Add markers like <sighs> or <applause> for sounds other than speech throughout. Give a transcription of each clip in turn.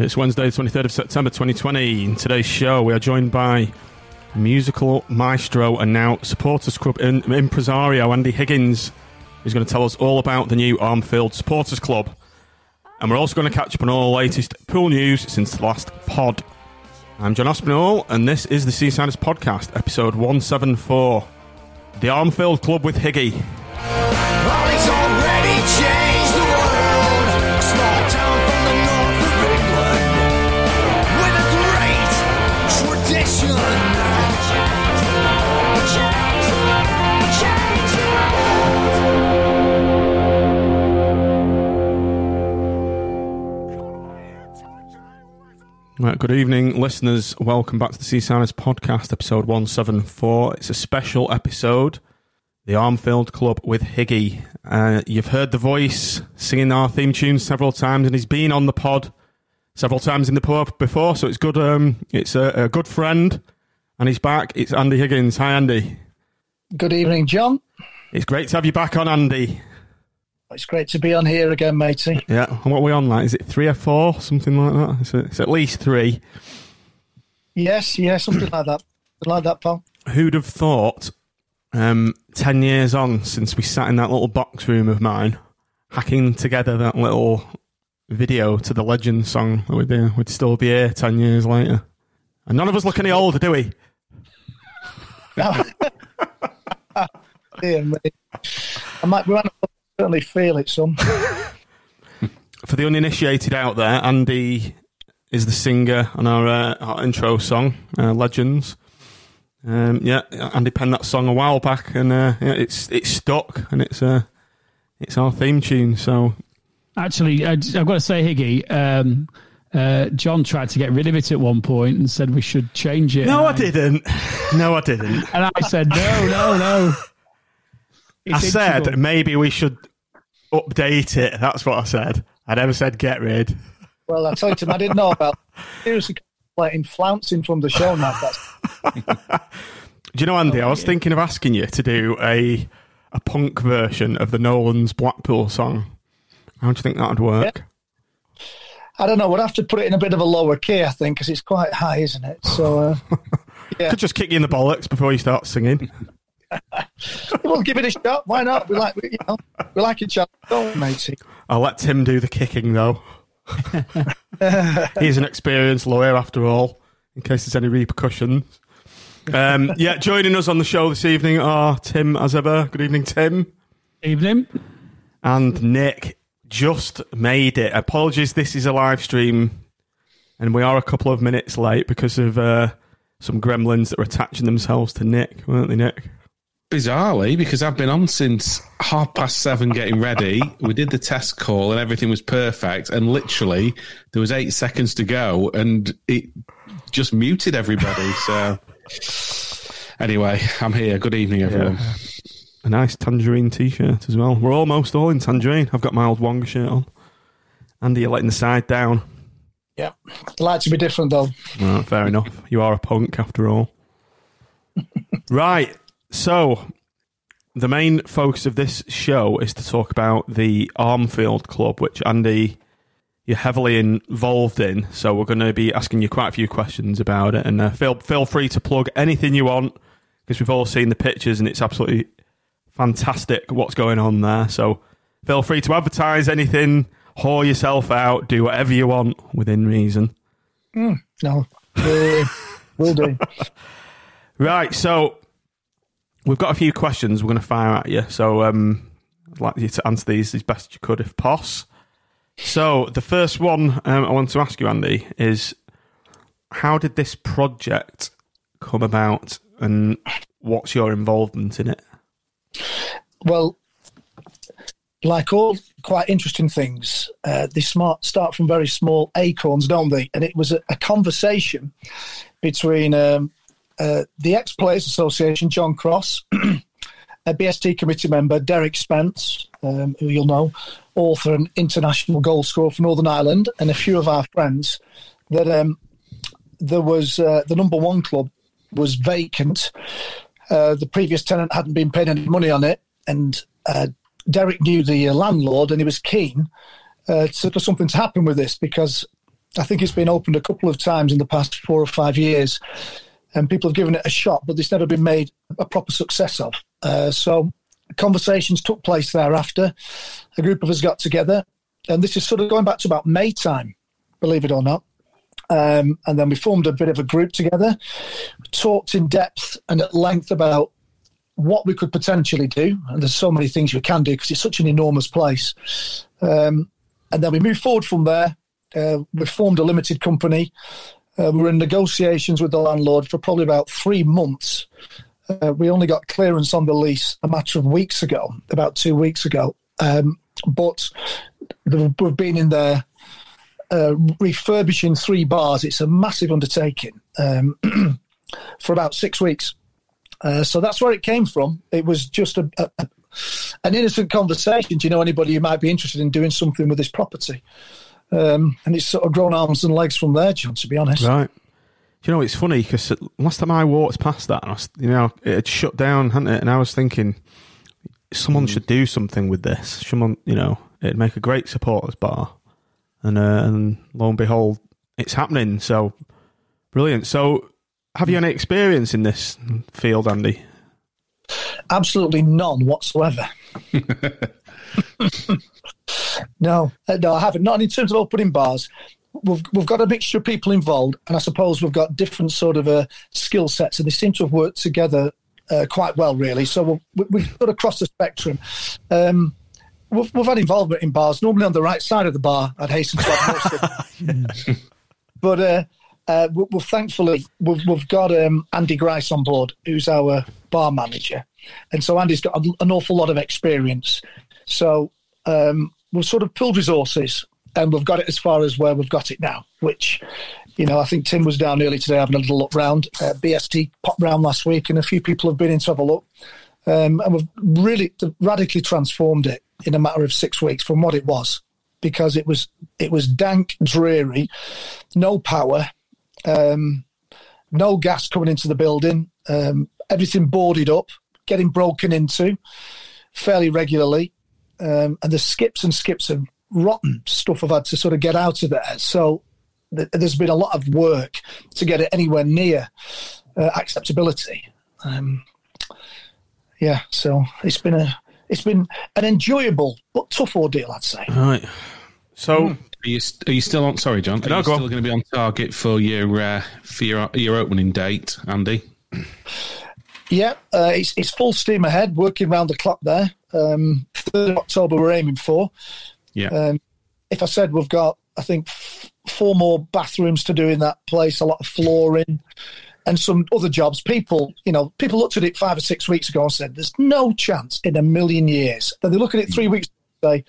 It's Wednesday, the 23rd of September 2020. In today's show, we are joined by musical maestro and now supporters club impresario Andy Higgins, who's going to tell us all about the new Armfield Supporters Club. And we're also going to catch up on all the latest pool news since the last pod. I'm John Aspinall, and this is the Seasiders Podcast, episode 174 The Armfield Club with Higgy. Right, good evening, listeners. Welcome back to the Sea Seasiders Podcast, episode 174. It's a special episode, the Armfield Club with Higgy. Uh, you've heard the voice singing our theme tune several times, and he's been on the pod several times in the pub before, so it's good. Um, it's a, a good friend, and he's back. It's Andy Higgins. Hi, Andy. Good evening, John. It's great to have you back on, Andy. It's great to be on here again, matey. Yeah, and what are we on like? Is it three or four, something like that? It's, it's at least three. Yes, yes, something like that. Something like that, pal. Who'd have thought, um, 10 years on since we sat in that little box room of mine, hacking together that little video to the Legend song that we'd, uh, we'd still be here 10 years later. And none of us look any older, do we? <laughs> Dear me. I might we might certainly feel it some. <laughs> For the uninitiated out there, Andy is the singer on our, uh, our intro song, uh, Legends. Um, yeah, Andy penned that song a while back, and uh, yeah, it's it's stuck, and it's uh, it's our theme tune. So Actually, I, I've got to say, Higgy, um, uh, John tried to get rid of it at one point and said we should change it. no, I And didn't. No, I didn't. And I said, no, no, no. I said integral. maybe we should update it. That's what I said. I never said get rid. Well, I told him I didn't know about. <laughs> Seriously, letting flouncing from the show now. That's <laughs> Do you know, Andy? I was thinking of asking you to do a a punk version of the Nolan's Blackpool song. How do you think that'd work? I don't know. We'd have to put it in a bit of a lower key, I think, because it's quite high, isn't it? So uh, <laughs> yeah, Could just kick you in the bollocks before you start singing. We'll give it a shot. Why not? We like, we, you know, we like each other, don't matey? I'll let Tim do the kicking though. <laughs> He's an experienced lawyer after all, in case there's any repercussions. Um, yeah, joining us on the show this evening are Tim, as ever. Good evening, Tim. Evening. and Nick just made it. Apologies, this is a live stream, and we are a couple of minutes late because of uh, some gremlins that were attaching themselves to Nick, weren't they, Nick? Bizarrely, because I've been on since half past seven getting ready. We did the test call and everything was perfect. And literally, there was eight seconds to go, and it just muted everybody. So, anyway, I'm here. Good evening, everyone. A nice tangerine t-shirt as well. We're almost all in tangerine. I've got my old Wonga shirt on. Andy, you're letting the side down. Yeah. I'd like to be different, though. Right, fair enough. You are a punk after all. <laughs> right. So, the main focus of this show is to talk about the Armfield Club, which Andy, you're heavily involved in. So we're going to be asking you quite a few questions about it, and uh, feel feel free to plug anything you want because we've all seen the pictures and it's absolutely fantastic what's going on there. So feel free to advertise anything, whore yourself out, do whatever you want within reason. No, uh, will do. <laughs> Right, so we've got a few questions we're going to fire at you. So um, I'd like you to answer these as best you could, if pos. So the first one um, I want to ask you, Andy, is how did this project come about, and what's your involvement in it? Well, like all quite interesting things, uh, they smart start from very small acorns, don't they? And it was a, a conversation between um, uh, the Ex Players Association, John Cross, <clears throat> a BST committee member, Derek Spence, um, who you'll know, author and international goal scorer for Northern Ireland, and a few of our friends, that um, there was uh, the number one club was vacant. Uh, the previous tenant hadn't been paying any money on it, and uh, Derek knew the landlord, and he was keen uh, to, for something to happen with this because I think it's been opened a couple of times in the past four or five years, and people have given it a shot, but it's never been made a proper success of. Uh, so conversations took place thereafter. A group of us got together, and this is sort of going back to about May time, believe it or not. Um, and then we formed a bit of a group together, talked in depth and at length about what we could potentially do. And there's so many things you can do because it's such an enormous place. Um, and then we moved forward from there. Uh, we formed a limited company. Uh, we were in negotiations with the landlord for probably about three months. Uh, we only got clearance on the lease a matter of weeks ago, about two weeks ago. Um, but we've been in there uh, refurbishing three bars. It's a massive undertaking um, <clears throat> for about six weeks. Uh, so that's where it came from. It was just a, a, an innocent conversation. Do you know anybody who might be interested in doing something with this property? Um, and it's sort of grown arms and legs from there, John. To be honest, Right. Do you know, it's funny because last time I walked past that, and I was, you know, it had shut down, hadn't it? And I was thinking, someone should do something with this. Someone, you know, it'd make a great supporters bar. And, uh, and lo and behold, it's happening. So brilliant. So, have you any experience in this field, Andy? absolutely none whatsoever. <laughs> no, uh, no, I haven't. Not in terms of opening bars. We've we've got a mixture of people involved, and I suppose we've got different sort of uh, skill sets, and they seem to have worked together uh, quite well, really. So we've, we've sort of crossed the spectrum. Um, we've, we've had involvement in bars, normally on the right side of the bar. I'd hasten to add most of <laughs> but uh, uh, we- we've thankfully we've, we've got um, Andy Grice on board, who's our bar manager, and so Andy's got a- an awful lot of experience. So um, we've sort of pulled resources, and we've got it as far as where we've got it now. Which, you know, I think Tim was down early today having a little look round. Uh, BST popped round last week, and a few people have been in to have a look. Um, and we've really radically transformed it in a matter of six weeks from what it was, because it was it was dank, dreary, no power, um, no gas coming into the building, um, everything boarded up, getting broken into fairly regularly, um, and the skips and skips of rotten stuff I've had to sort of get out of there. So th- there's been a lot of work to get it anywhere near uh, acceptability. Um, yeah, so it's been a it's been an enjoyable but tough ordeal, I'd say. Right. So, Are you, are you still on? Sorry, John. Are No, you go still on. going to be on target for your uh, for your, your opening date, Andy? Yeah, uh, it's it's full steam ahead, working round the clock there. Um, 3rd of October, we're aiming for. Yeah. Um, if I said we've got, I think, f- four more bathrooms to do in that place, a lot of flooring, and some other jobs. People, you know, people looked at it five or six weeks ago and said, "There's no chance in a million years." Then they look at it three weeks and say,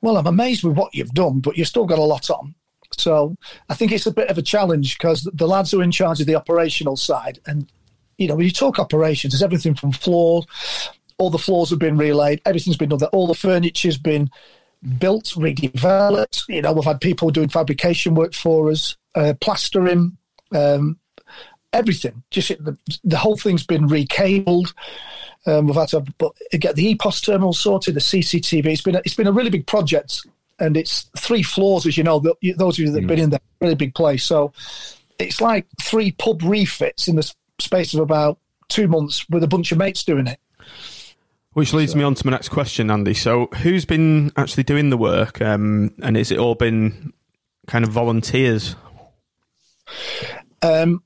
"Well, I'm amazed with what you've done, but you've still got a lot on." So I think it's a bit of a challenge because the lads who are in charge of the operational side, and you know, when you talk operations, there's everything from floor, all the floors have been relaid, everything's been done, there, all the furniture's been built, redeveloped. You know, we've had people doing fabrication work for us, uh, plastering, um, everything. Just the, the whole thing's been recabled. Um, we've had to get the EPOS terminal sorted, the CCTV. It's been a, it's been a really big project, and it's three floors, as you know. The, those of you that've been in there, really big place. So it's like three pub refits in the s- space of about two months with a bunch of mates doing it. Which leads me on to my next question, Andy. So, who's been actually doing the work, um, and has it all been kind of volunteers? Um,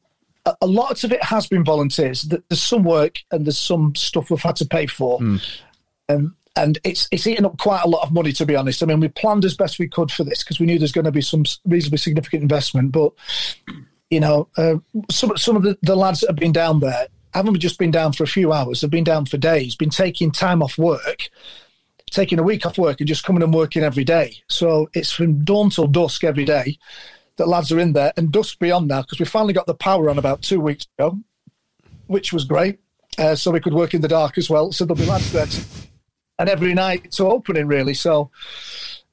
a, lot of it has been volunteers. There's some work and there's some stuff we've had to pay for. Um, and it's it's eaten up quite a lot of money, to be honest. I mean, we planned as best we could for this because we knew there's going to be some reasonably significant investment. But you know, uh, some some of the, the lads that have been down there haven't just been down for a few hours; they've been down for days, been taking time off work, taking a week off work, and just coming and working every day. So it's from dawn till dusk every day that lads are in there, and dusk beyond now because we finally got the power on about two weeks ago, which was great. Uh, so we could work in the dark as well. So there'll be lads there, and every night to opening really. So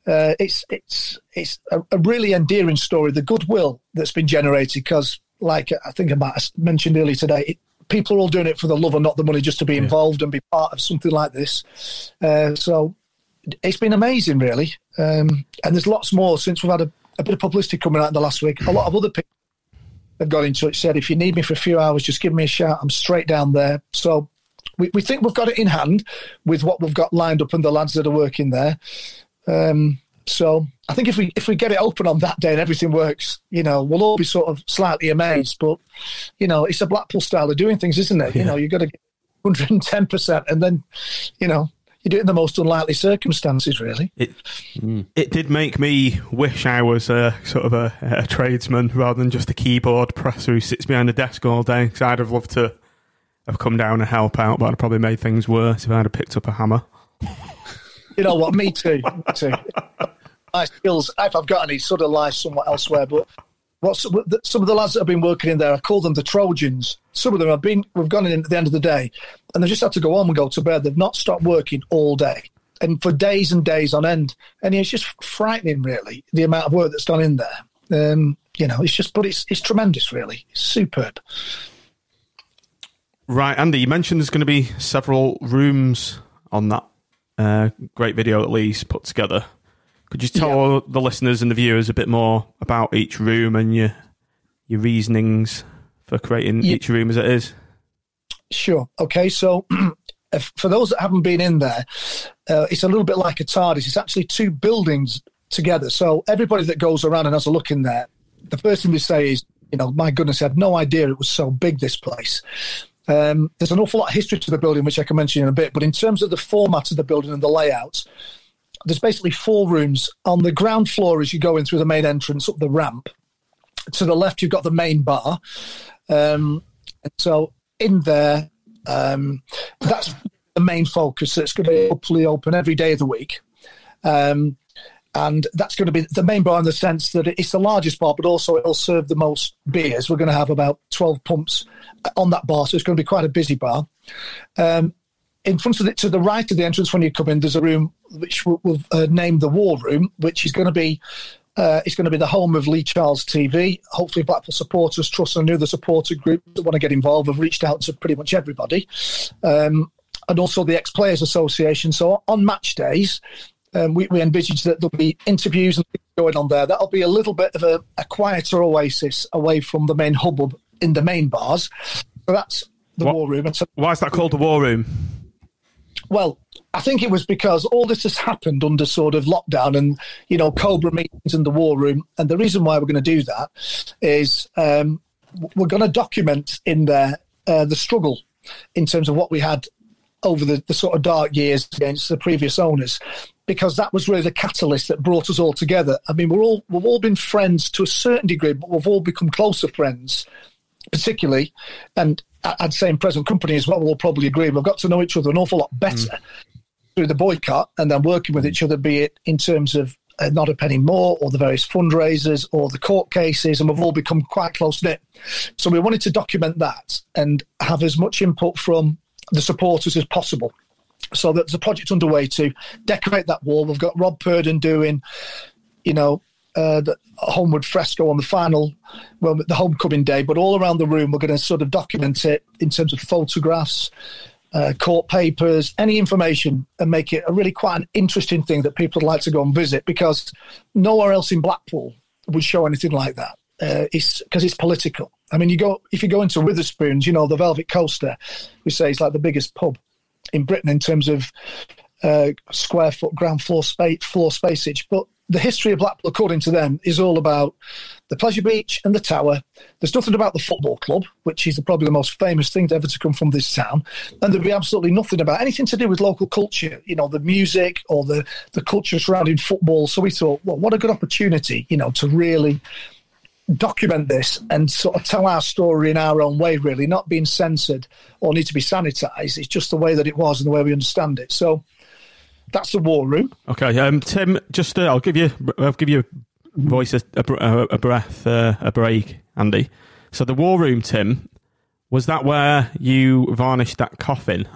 uh, it's it's it's a, a really endearing story. The goodwill that's been generated because, like I think I might mentioned earlier today, it, people are all doing it for the love and not the money, just to be involved and be part of something like this. Uh, so it's been amazing, really. Um, and there's lots more since we've had a, a bit of publicity coming out in the last week. A lot of other people have got in touch, said, if you need me for a few hours, just give me a shout. I'm straight down there. So we, we think we've got it in hand with what we've got lined up and the lads that are working there. Um, so I think if we if we get it open on that day and everything works, you know, we'll all be sort of slightly amazed. But you know, it's a Blackpool style of doing things, isn't it? You know, you've got to get 110 percent, and then you know you do it in the most unlikely circumstances, really. It it did make me wish I was a sort of a, a tradesman rather than just a keyboard presser who sits behind a desk all day. Because I'd have loved to have come down and help out, but I'd probably made things worse if I'd have picked up a hammer. <laughs> You know what? Me too. Me too. My skills, if I've got any, sort of lie somewhere elsewhere. But some of the lads that have been working in there, I call them the Trojans. Some of them have been. We've gone in at the end of the day, and they've just had to go home and go to bed. They've not stopped working all day, and for days and days on end. And it's just frightening, really, the amount of work that's gone in there. Um, you know, it's just, but it's it's tremendous, really. It's superb. Right, Andy, you mentioned there's going to be several rooms on that uh, great video at least put together. Could you tell the listeners and the viewers a bit more about each room and your your reasonings for creating Yeah. each room as it is? Sure. Okay. So, <clears throat> if, for those that haven't been in there, uh, it's a little bit like a TARDIS. It's actually two buildings together. So everybody that goes around and has a look in there, the first thing they say is, you know, my goodness, I had no idea it was so big. This place. Um, there's an awful lot of history to the building, which I can mention in a bit. But in terms of the format of the building and the layout, there's basically four rooms on the ground floor as you go in through the main entrance up the ramp. To the left, you've got the main bar. Um, so in there, um, that's the main focus. It's going to be hopefully open every day of the week. Um, and that's going to be the main bar in the sense that it's the largest bar, but also it'll serve the most beers. We're going to have about 12 pumps on that bar, so it's going to be quite a busy bar. Um, in front of it, to the right of the entrance when you come in, there's a room which we'll, we'll uh, the War Room, which is going to be uh, it's going to be the home of Lee Charles TV. Hopefully, Blackpool supporters, trust and other supporter group that want to get involved have reached out to pretty much everybody, um, and also the Ex Players Association. So on match days, um, we, we envisage that there'll be interviews and things going on there. That'll be a little bit of a, a quieter oasis away from the main hubbub in the main bars. So that's the What- War Room. So Why is that called the War Room? well, I think it was because all this has happened under sort of lockdown and, you know, Cobra meetings in the war room. And the reason why we're going to do that is um, we're going to document in there uh, the struggle in terms of what we had over the, the sort of dark years against the previous owners because that was really the catalyst that brought us all together. I mean, we're all we've all been friends to a certain degree, but we've all become closer friends particularly, and I'd say in present company as well, we'll probably agree, we've got to know each other an awful lot better through the boycott and then working with each other, be it in terms of uh, not a penny more or the various fundraisers or the court cases, and we've all become quite close knit. So we wanted to document that and have as much input from the supporters as possible. So there's a project underway to decorate that wall. We've got Rob Purden doing, you know, uh, the homeward fresco on the final, well, the homecoming day, but all around the room, we're going to sort of document it in terms of photographs, uh, court papers, any information, and make it a really quite an interesting thing that people would like to go and visit because nowhere else in Blackpool would show anything like that. Uh, it's because it's political. I mean, you go if you go into Wetherspoons, you know the Velvet Coaster, we say it's like the biggest pub in Britain in terms of uh, square foot ground floor space floor spacage. But the history of Blackpool, according to them, is all about the Pleasure Beach and the Tower. There's nothing about the football club, which is probably the most famous thing to ever to come from this town. And there'd be absolutely nothing about anything to do with local culture, you know, the music or the, the culture surrounding football. So we thought, well, what a good opportunity, you know, to really document this and sort of tell our story in our own way, really, not being censored or need to be sanitized. It's just the way that it was and the way we understand it. So that's the war room. Okay, um, Tim. Just uh, I'll give you I'll give you voice a, a, a breath uh, a break, Andy. So the war room, Tim, was that where you varnished that coffin?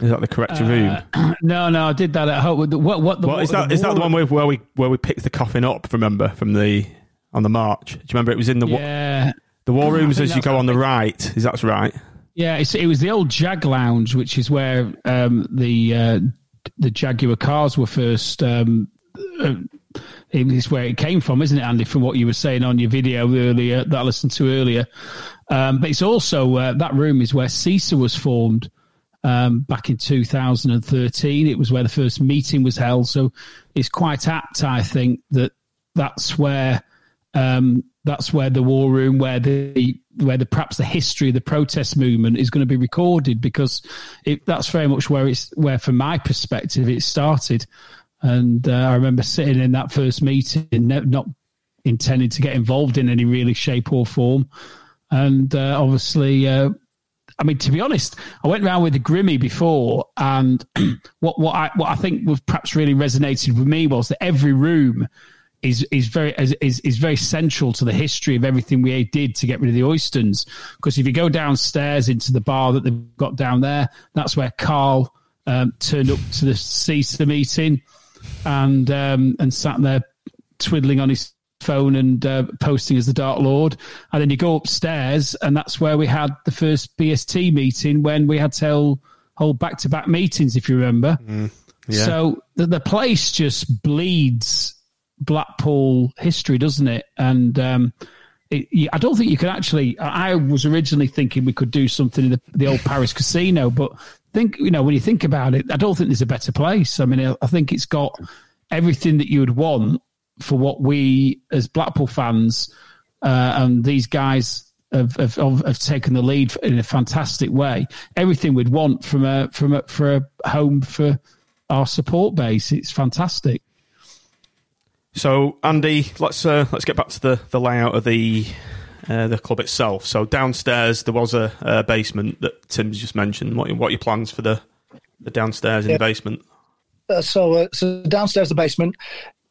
Is that the correct room? <clears throat> No, no, I did that at home. What? What? The, What is that? Is that the one where, where we where we picked the coffin up? Remember from the on the march? Do you remember it was in the wa- Yeah. the war rooms as you go on the right? Is that right? Yeah, it's, it was the old Jag Lounge, which is where um, the uh, the Jaguar cars were first. Um, uh, it's where it came from, isn't it, Andy? From what you were saying on your video earlier, that I listened to earlier. Um, but it's also uh, that room is where SISA was formed um, back in 2013. It was where the first meeting was held. So it's quite apt, I think, that that's where um, that's where the war room, where the where the perhaps the history of the protest movement is going to be recorded, because it, that's very much where it's where, from my perspective, it started. And uh, I remember sitting in that first meeting, not intending to get involved in any really shape or form, and uh, obviously. Uh, I mean, to be honest, I went around with the Grimmy before, and <clears throat> what what I what I think was perhaps really resonated with me was that every room is is very is is very central to the history of everything we did to get rid of the Oystons. Because if you go downstairs into the bar that they've got down there, that's where Karl um, turned up to the SISA meeting and um, and sat there twiddling on his phone and uh, posting as the Dark Lord. And then you go upstairs, and that's where we had the first BST meeting when we had to hold- back to back meetings, if you remember. yeah. So the, the place just bleeds Blackpool history, doesn't it? And um, it, I don't think you can actually. I was originally thinking we could do something in the, the old Paris Casino, but think you know when you think about it, I don't think there's a better place. I mean, I- think it's got everything that you would want for what we as Blackpool fans uh, and these guys. Have, have, have have taken the lead in a fantastic way. Everything we'd want from a from a for a home for our support base. It's fantastic. So Andy, let's uh, let's get back to the, the layout of the uh, the club itself. So downstairs there was a, a basement that Tim's just mentioned. What what are your plans for the the downstairs in Yeah. the basement? Uh, so, uh, so downstairs the basement,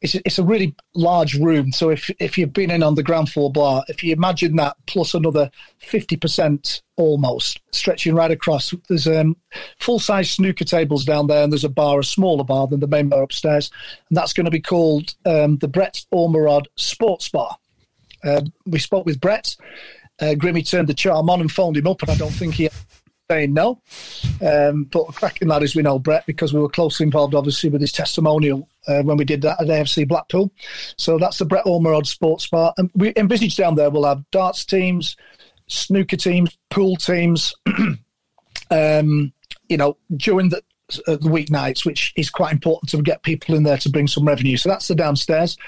it's it's a really large room. So if if you've been in on the ground floor bar, if you imagine that plus another fifty percent almost stretching right across, there's um, full size snooker tables down there, and there's a bar, a smaller bar than the main bar upstairs, and that's going to be called um, the Brett Ormerod Sports Bar. Uh, we spoke with Brett. Uh, Grimmy turned the charm on and phoned him up, and I don't think he saying no. Um, but a cracking lad, as we know, Brett, because we were closely involved, obviously, with his testimonial uh, when we did that at AFC Blackpool. So that's the Brett Ormerod Sports Bar. And we envisage down there we'll have darts teams, snooker teams, pool teams, <clears throat> um, you know, during the, uh, the weeknights, which is quite important to get people in there to bring some revenue. So that's the downstairs.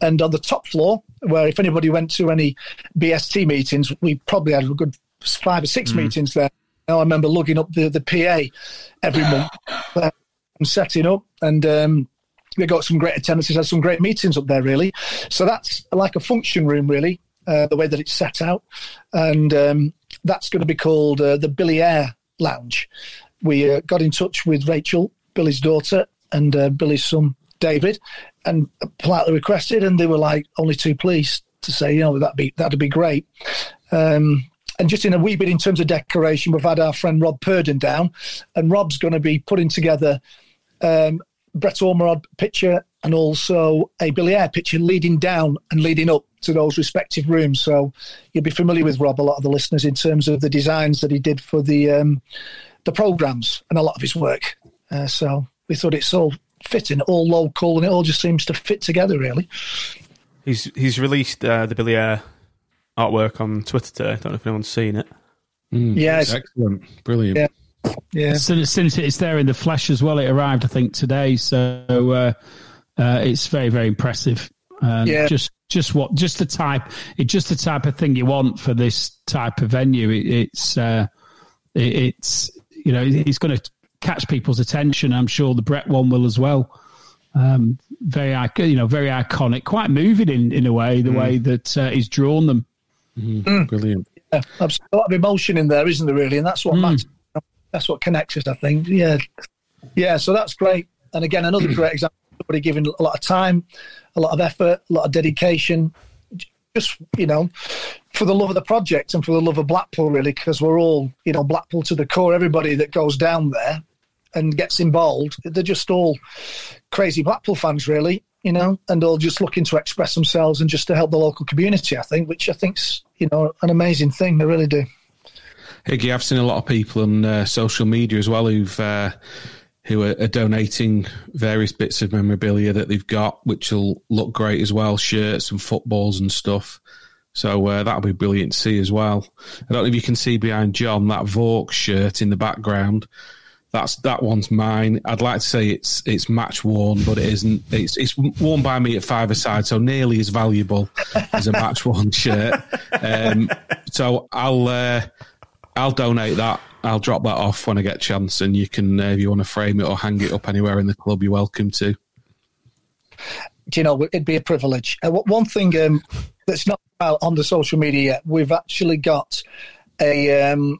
And on the top floor, where if anybody went to any BST meetings, we probably had a good five or six meetings there. I remember lugging up the, the PA every month <sighs> uh, and setting up. And um, we got some great attendances, had some great meetings up there, really. So that's like a function room, really, uh, the way that it's set out. And um, that's going to be called uh, the Billy Ayre Lounge. We uh, got in touch with Rachel, Billy's daughter, and uh, Billy's son, David, and politely requested, and they were like only too pleased to say, you know, that'd be that'd be great. Um, and just in a wee bit in terms of decoration, we've had our friend Rob Purden down, and Rob's going to be putting together um, Brett Ormerod picture and also a Billy Ayre picture leading down and leading up to those respective rooms. So you'll be familiar with Rob, a lot of the listeners, in terms of the designs that he did for the um, the programs and a lot of his work. Uh, so we thought it's all fitting, all local, and it all just seems to fit together really. He's he's released uh, the Billy Ayre artwork on Twitter today. I don't know if anyone's seen it. Yeah, it's- excellent, brilliant. Yeah. yeah. Since, since it's there in the flesh as well, it arrived I think today, so uh, uh, it's very very impressive. Um, Yeah. Just just what just the type it's just the type of thing you want for this type of venue. It, it's uh, it, it's you know it's going to catch people's attention. I'm sure the Brett one will as well. Um, very you know very iconic, quite moving in in a way the way that uh, he's drawn them. Mm-hmm. Mm. Brilliant. Yeah, there's a lot of emotion in there, isn't there? Really, and that's what mm. matters. That's what connects us, I think. Yeah, yeah. So that's great. And again, another <clears throat> great example. Somebody giving a lot of time, a lot of effort, a lot of dedication, just you know, for the love of the project and for the love of Blackpool, really, because we're all you know Blackpool to the core. Everybody that goes down there and gets involved, they're just all crazy Blackpool fans, really. You know, and all just looking to express themselves and just to help the local community. I think, which I think's you know an amazing thing. They really do. Higgy, I've seen a lot of people on uh, social media as well who've uh, who are, are donating various bits of memorabilia that they've got, which will look great as well, shirts and footballs and stuff. So uh, that'll be brilliant to see as well. I don't know if you can see behind John that Vork shirt in the background. That's that one's mine. I'd like to say it's it's match worn, but it isn't. It's it's worn by me at five aside, so nearly as valuable as a match worn shirt. Um, so I'll uh, I'll donate that. I'll drop that off when I get a chance, and you can uh, if you want to frame it or hang it up anywhere in the club, you're welcome to. do you know, it'd be a privilege. Uh, one- thing um, that's not out on the social media yet, we've actually got a um,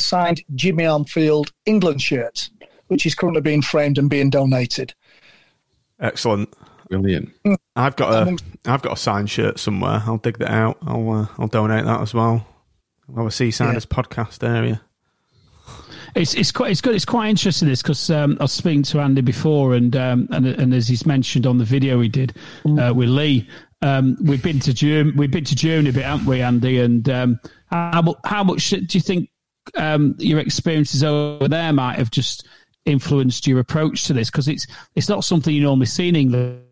signed Jimmy Armfield England shirt, which is currently being framed and being donated. Excellent. Brilliant. I've got a Amongst- have got a signed shirt somewhere. I'll dig that out. I'll uh, I'll donate that as well. I'll have a Seasiders podcast area. It's it's quite it's good. It's quite interesting this because um, I was speaking to Andy before, and um, and and as he's mentioned on the video we did uh, with Lee, um, we've been to Germ- we've been to Germany a bit, haven't we, Andy? And um, how how much do you think um, your experiences over there might have just influenced your approach to this? Because it's it's not something you normally see in England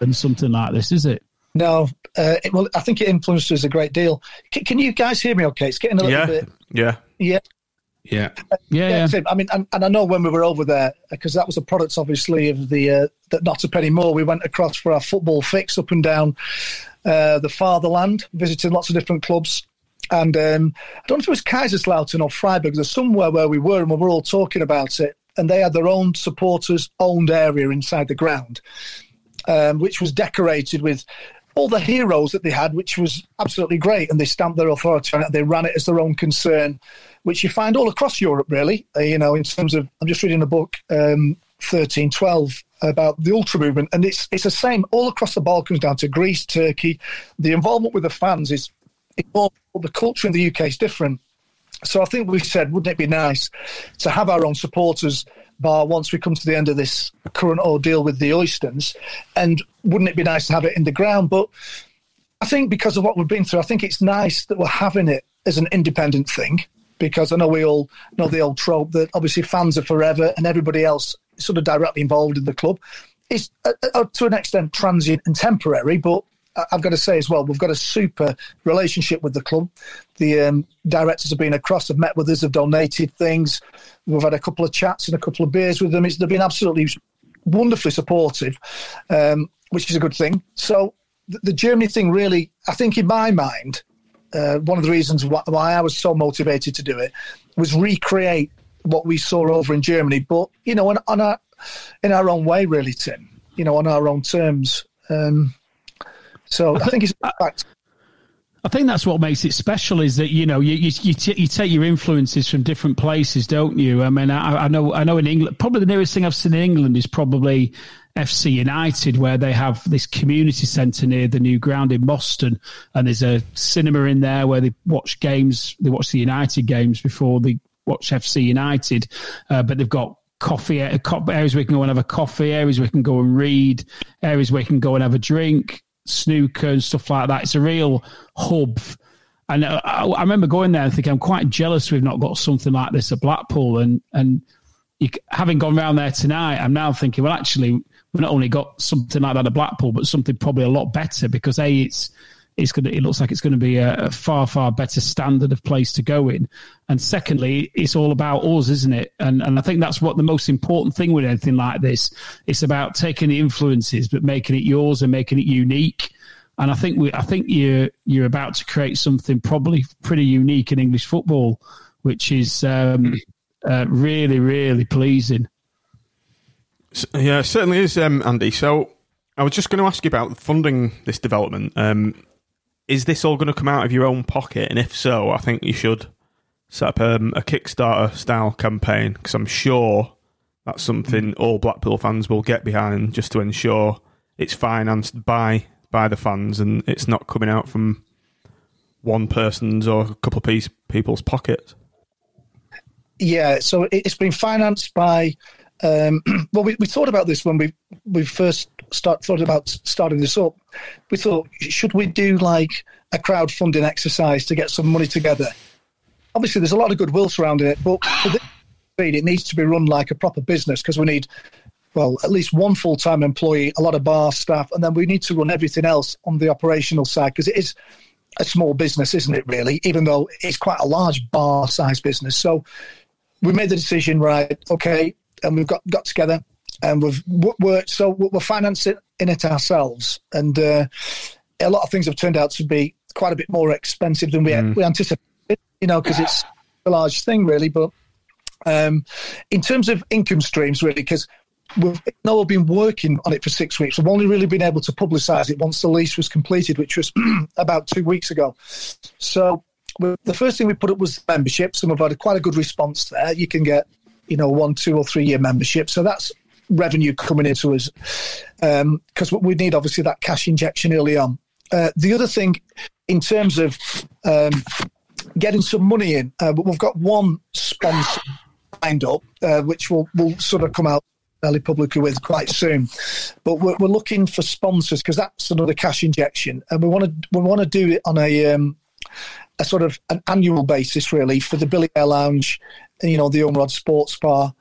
and something like this, is it? No, uh, it, well, I think it influenced us a great deal. C- can you guys hear me okay? It's getting a little Yeah, bit. yeah. Yeah. Yeah. Yeah, yeah. Tim, I mean, and, and I know when we were over there, because that was a product, obviously, of the uh, that not a penny more. We went across for our football fix up and down uh, the fatherland, visiting lots of different clubs. And um, I don't know if it was Kaiserslautern or Freiburg. There's somewhere where we were, and we were all talking about it. And they had their own supporters owned area inside the ground, um, which was decorated with all the heroes that they had, which was absolutely great. And they stamped their authority on it. They ran it as their own concern, which you find all across Europe, really. Uh, you know, in terms of, I'm just reading a book, um, 1312, about the ultra movement. And it's, it's the same all across the Balkans, down to Greece, Turkey. The involvement with the fans is, the culture in the UK is different. So I think we said, wouldn't it be nice to have our own supporters bar once we come to the end of this current ordeal with the Oystons? And wouldn't it be nice to have it in the ground? But I think because of what we've been through, I think it's nice that we're having it as an independent thing. Because I know we all know the old trope that obviously fans are forever and everybody else sort of directly involved in the club. is uh, uh, to an extent transient and temporary, but I've got to say as well, we've got a super relationship with the club. The um, directors have been across, have met with us, have donated things. We've had a couple of chats and a couple of beers with them. It's, they've been absolutely wonderfully supportive, um, which is a good thing. So the, the Germany thing really, I think in my mind, uh, one of the reasons why, why I was so motivated to do it was recreate what we saw over in Germany, but you know, on, on our in our own way, really, Tim. You know, on our own terms. Um, so I think it's fact. I think that's what makes it special is that you know you you, you, t- you take your influences from different places, don't you? I mean, I, I know I know in England, probably the nearest thing I've seen in England is probably FC United, where they have this community centre near the new ground in Moston, and there's a cinema in there where they watch games. They watch the United games before they watch FC United, uh, but they've got coffee areas where we can go and have a coffee, areas where we can go and read, areas where we can go and have a drink, snooker and stuff like that. It's a real hub. And uh, I, I remember going there and thinking, I'm quite jealous we've not got something like this at Blackpool. And and you, having gone round there tonight, I'm now thinking, well, actually, we've not only got something like that at Blackpool, but something probably a lot better because a it's it's going to, it looks like it's going to be a, a, far far better standard of place to go in. And secondly it's all about us isn't it? And and i think that's what the most important thing with anything like this. It's about taking the influences but making it yours and making it unique. And i think we i think you're you're about to create something probably pretty unique in english football which is um, uh, really really pleasing. Yeah, it certainly is, um, Andy. So I was just going to ask you about funding this development. Um, is this all going to come out of your own pocket? And if so, I think you should set up um, a Kickstarter style campaign because I'm sure that's something all Blackpool fans will get behind just to ensure it's financed by by the fans and it's not coming out from one person's or a couple of piece, people's pockets. Yeah, so it's been financed by. Um, <clears throat> well, we, we thought about this when we we first start thought about starting this up, we thought, should we do like a crowdfunding exercise to get some money together? Obviously, there's a lot of goodwill surrounding it, but it needs to be run like a proper business because we need, well, at least one full time employee, a lot of bar staff, and then we need to run everything else on the operational side because it is a small business, isn't it, really? Even though it's quite a large bar size business. So we made the decision, right, okay, and we've got, got together and we've worked. So we're financing it ourselves, and uh, a lot of things have turned out to be quite a bit more expensive than we mm. we anticipated. You know, because it's a large thing, really. But um, in terms of income streams, really, because we've now we've been working on it for six weeks. We've only really been able to publicise it once the lease was completed, which was <clears throat> about two weeks ago. So the first thing we put up was memberships, and we've had a, quite a good response there. You can get, you know, one, two, or three year membership. So that's revenue coming into us because um, we need obviously that cash injection early on. Uh, the other thing, in terms of um, getting some money in, uh, we've got one sponsor lined up, uh, which will will sort of come out fairly publicly with quite soon. But we're, we're looking for sponsors because that's another cash injection, and we want to we want to do it on a um, a sort of an annual basis, really, for the Billy Ayre Lounge, you know, the Ormerod Sports Bar,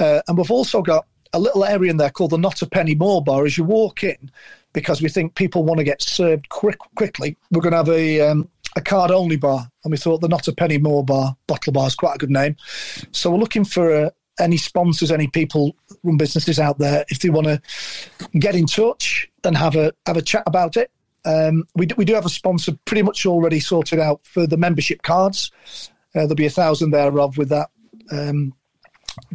uh, and we've also got a little area in there called the Not a Penny More bar. As you walk in, because we think people want to get served quick, quickly, we're going to have a um, a card only bar, and we thought the Not a Penny More bar, bottle bar, is quite a good name. So we're looking for uh, any sponsors, any people run businesses out there, if they want to get in touch and have a have a chat about it. Um, we, do, we do have a sponsor pretty much already sorted out for the membership cards. Uh, there'll be a thousand thereof with that um,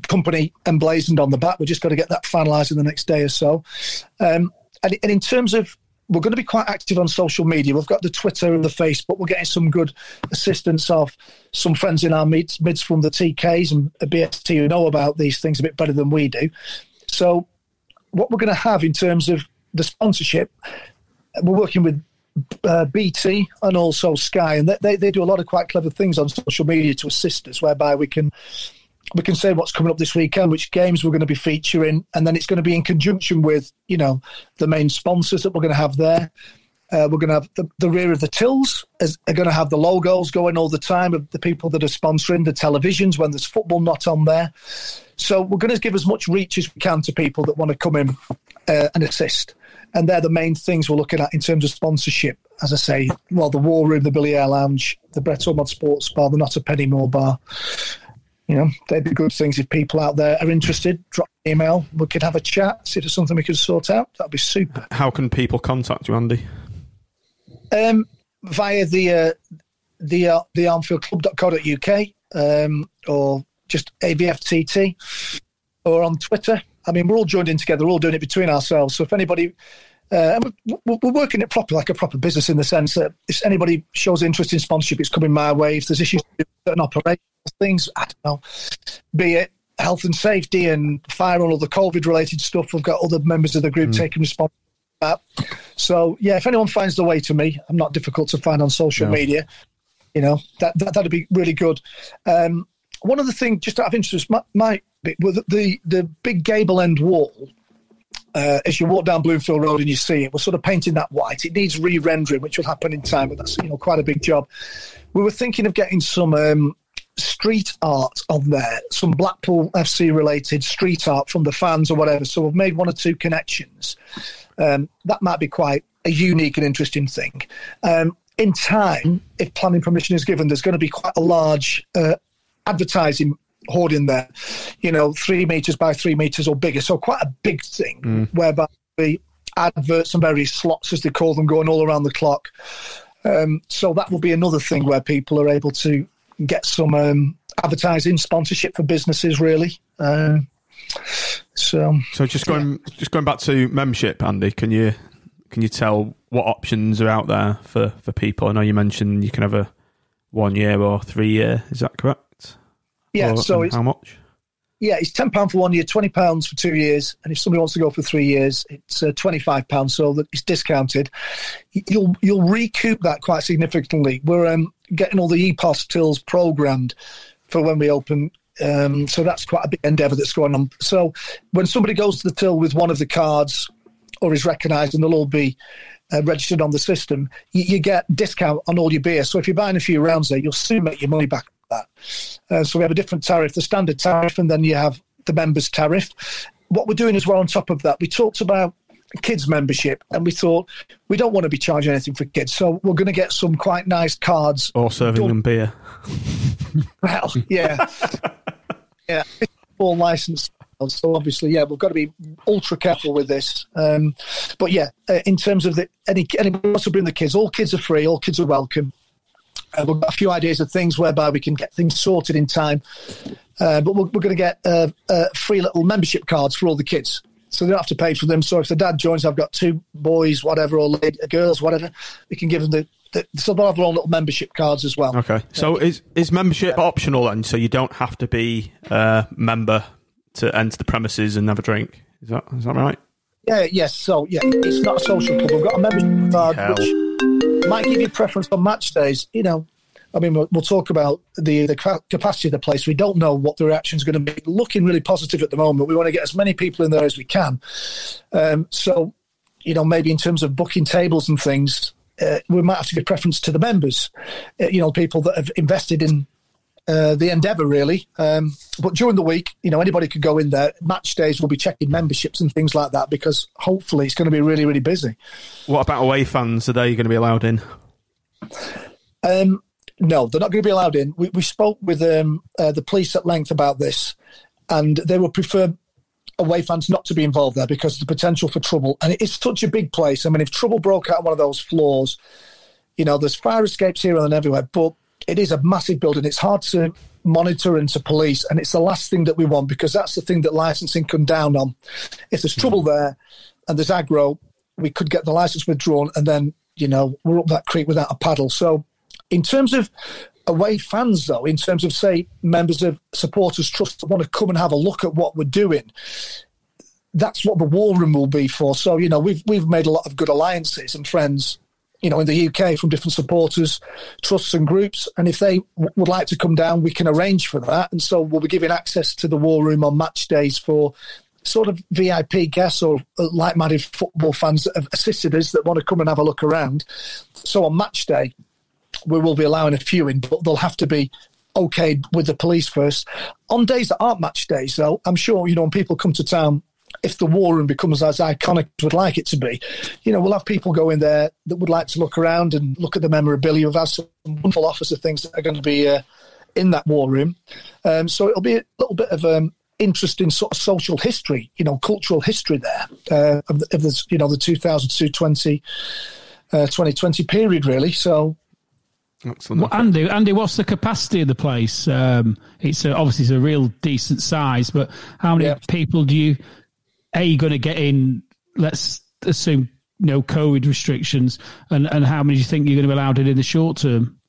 company emblazoned on the back. We've just got to get that finalised in the next day or so. Um, and, and in terms of we're going to be quite active on social media. We've got the Twitter and the Facebook. We're getting some good assistance of some friends in our mids, mids from the TKs and BST who know about these things a bit better than we do. So, what we're going to have in terms of the sponsorship, we're working with uh, BT and also Sky, and they, they do a lot of quite clever things on social media to assist us, whereby we can we can say what's coming up this weekend, which games we're going to be featuring, and then it's going to be in conjunction with you know the main sponsors that we're going to have there. Uh, we're going to have the, the, rear of the tills is, are going to have the logos going all the time of the people that are sponsoring the televisions when there's football not on there. So we're going to give as much reach as we can to people that want to come in uh, and assist. And they're the main things we're looking at in terms of sponsorship. As I say, well, the War Room, the Billy Ayre Lounge, the Brett Ormerod Sports Bar, the Not a Penny More Bar you know, they'd be good things if people out there are interested. Drop an email. We could have a chat, see if there's something we could sort out. That'd be super. How can people contact you, Andy? Um, via the uh, the uh, the armfieldclub.co.uk um, or just AVFTT or on Twitter. I mean, we're all joined in together. We're all doing it between ourselves. So if anybody uh, and we're, we're, working it properly, like a proper business, in the sense that if anybody shows interest in sponsorship, it's coming my way. If there's issues with certain operations, things, I don't know, be it health and safety and fire and all the COVID related stuff, we've got other members of the group mm. taking responsibility for that. So, yeah, if anyone finds the way to me, I'm not difficult to find on social no. media. You know, that, that, that'd be really good. Um, one other thing, just out of interest, my, my the, the the big gable end wall. Uh, as you walk down Bloomfield Road and you see it, we're sort of painting that white. It needs re-rendering, which will happen in time, but that's you know quite a big job. We were thinking of getting some um, street art on there, some Blackpool FC related street art from the fans or whatever. So we've made one or two connections. Um, that might be quite a unique and interesting thing. Um, in time, if planning permission is given, there's going to be quite a large uh, advertising hoarding there, you know, three meters by three meters or bigger. So quite a big thing, whereby the adverts and various slots, as they call them, going all around the clock. Um, so that will be another thing where people are able to get some um, advertising sponsorship for businesses, really. Um so So just going just going back to membership, Andy, can you can you tell what options are out there for, for people? I know you mentioned you can have a one year or three year. Is that correct? Yeah, so it's how much? Yeah, it's ten pound for one year, twenty pounds for two years, and if somebody wants to go for three years, it's uh, twenty five pounds. So that it's discounted. You'll you'll recoup that quite significantly. We're um, getting all the EPOS tills programmed for when we open. Um, so that's quite a big endeavour that's going on. So when somebody goes to the till with one of the cards or is recognised, and they'll all be uh, registered on the system, you, you get discount on all your beer. So if you're buying a few rounds there, you'll soon make your money back. That. Uh, so we have a different tariff, the standard tariff, and then you have the members tariff. What we're doing as well on top of that, we talked about kids membership, and we thought we don't want to be charging anything for kids, so we're going to get some quite nice cards. Or serving Don't- them beer? <laughs> Well, yeah, yeah, all licensed So obviously, yeah, we've got to be ultra careful with this. Um, but yeah, uh, in terms of the any anybody wants to bring the kids, all kids are free, all kids are welcome. Uh, we've got a few ideas of things whereby we can get things sorted in time. Uh, but we're, we're going to get uh, uh, free little membership cards for all the kids. So they don't have to pay for them. So if the dad joins, I've got two boys, whatever, or lady, girls, whatever, we can give them the, the so they'll have their own little membership cards as well. Okay. So is is membership optional then? So you don't have to be a member to enter the premises and have a drink. Is that is that right? Yeah, yes. So yeah, it's not a social club. We've got a membership card Hell. which might give you preference on match days. You know, I mean, we'll, we'll talk about the the capacity of the place. We don't know what the reaction is going to be. Looking really positive at the moment. We want to get as many people in there as we can. Um, so, you know, maybe in terms of booking tables and things, uh, we might have to give preference to the members. Uh, you know, people that have invested in uh, the endeavour really. Um, but during the week, you know, anybody could go in there. Match days, we'll be checking memberships and things like that because hopefully it's going to be really, really busy. What about away fans? Are they going to be allowed in? Um, no, they're not going to be allowed in. We, we spoke with um, uh, the police at length about this, and they would prefer away fans not to be involved there because of the potential for trouble. And it is such a big place. I mean, if trouble broke out on one of those floors, you know, there's fire escapes here and everywhere, but it is a massive building. It's hard to monitor and to police, and it's the last thing that we want because that's the thing that licensing come down on. If there's hmm. trouble there and there's aggro, we could get the license withdrawn, and then you know we're up that creek without a paddle. So, in terms of away fans, though, in terms of say members of supporters trust that want to come and have a look at what we're doing, that's what the war room will be for. So, you know, we've we've made a lot of good alliances and friends, you know, in the UK from different supporters, trusts and groups. And if they w- would like to come down, we can arrange for that. And so we'll be giving access to the war room on match days for sort of VIP guests or uh, like-minded football fans that have assisted us that want to come and have a look around. So on match day, we will be allowing a few in, but they'll have to be okayed with the police first. On days that aren't match days, though, I'm sure, you know, when people come to town, if the war room becomes as iconic as we'd like it to be, you know, we'll have people go in there that would like to look around and look at the memorabilia. We've had some wonderful offers of things that are going to be uh, in that war room. Um, so it'll be a little bit of um, interesting sort of social history, you know, cultural history there uh, of, the, of this, you know, the 2002 20, uh, 2020 period, really. So Excellent. Well, Andy, Andy, what's the capacity of the place? Um, it's a, obviously it's a real decent size, but how many Yeah. people do you? You going to get in? Let's assume no COVID restrictions, and and how many do you think you're going to be allowed in in the short term?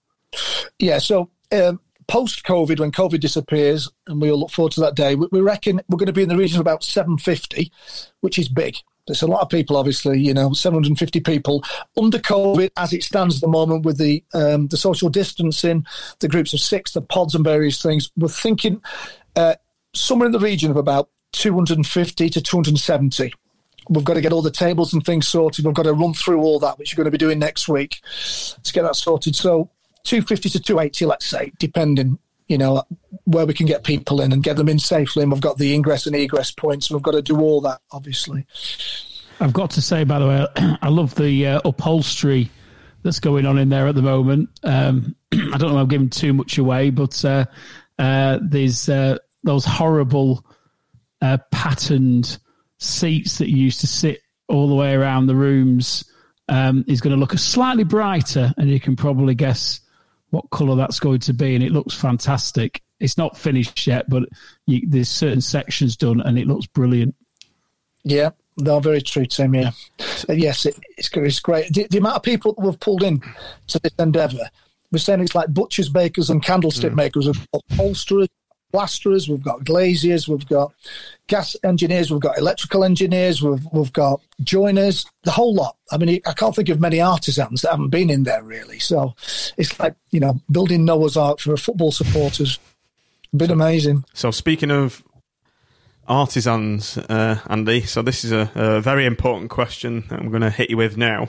Yeah, so um, post COVID, when COVID disappears, and we'll look forward to that day, we, we reckon we're going to be in the region of about 750, which is big. There's a lot of people, obviously, you know, 750 people under COVID as it stands at the moment with the um, the social distancing, the groups of six, the pods, and various things. We're thinking uh, somewhere in the region of about 250 to 270. We've got to get all the tables and things sorted. We've got to run through all that, which you're going to be doing next week to get that sorted. So 250 to 280, let's say, depending, you know, where we can get people in and get them in safely. And we've got the ingress and egress points. We've got to do all that, obviously. I've got to say, by the way, <clears throat> I love the uh, upholstery that's going on in there at the moment. Um, <clears throat> I don't know if I'm giving too much away, but uh, uh, there's uh, those horrible uh, patterned seats that used to sit all the way around the rooms. Um, is going to look a slightly brighter, and you can probably guess what colour that's going to be, and it looks fantastic. It's not finished yet, but you, there's certain sections done, and it looks brilliant. Yeah, they're very true, Tim. Yeah, Uh, yes, it, it's it's great. The, the amount of people that we've pulled in to this endeavour, we're saying it's like butchers, bakers, and candlestick makers. We've upholsterers, plasterers, we've got glaziers, we've got gas engineers, we've got electrical engineers, we've we've got joiners, the whole lot. I mean, I can't think of many artisans that haven't been in there really. So it's like you know building Noah's Ark for football supporters. Been amazing. So speaking of artisans, uh, Andy, so this is a, a very important question that I'm going to hit you with now.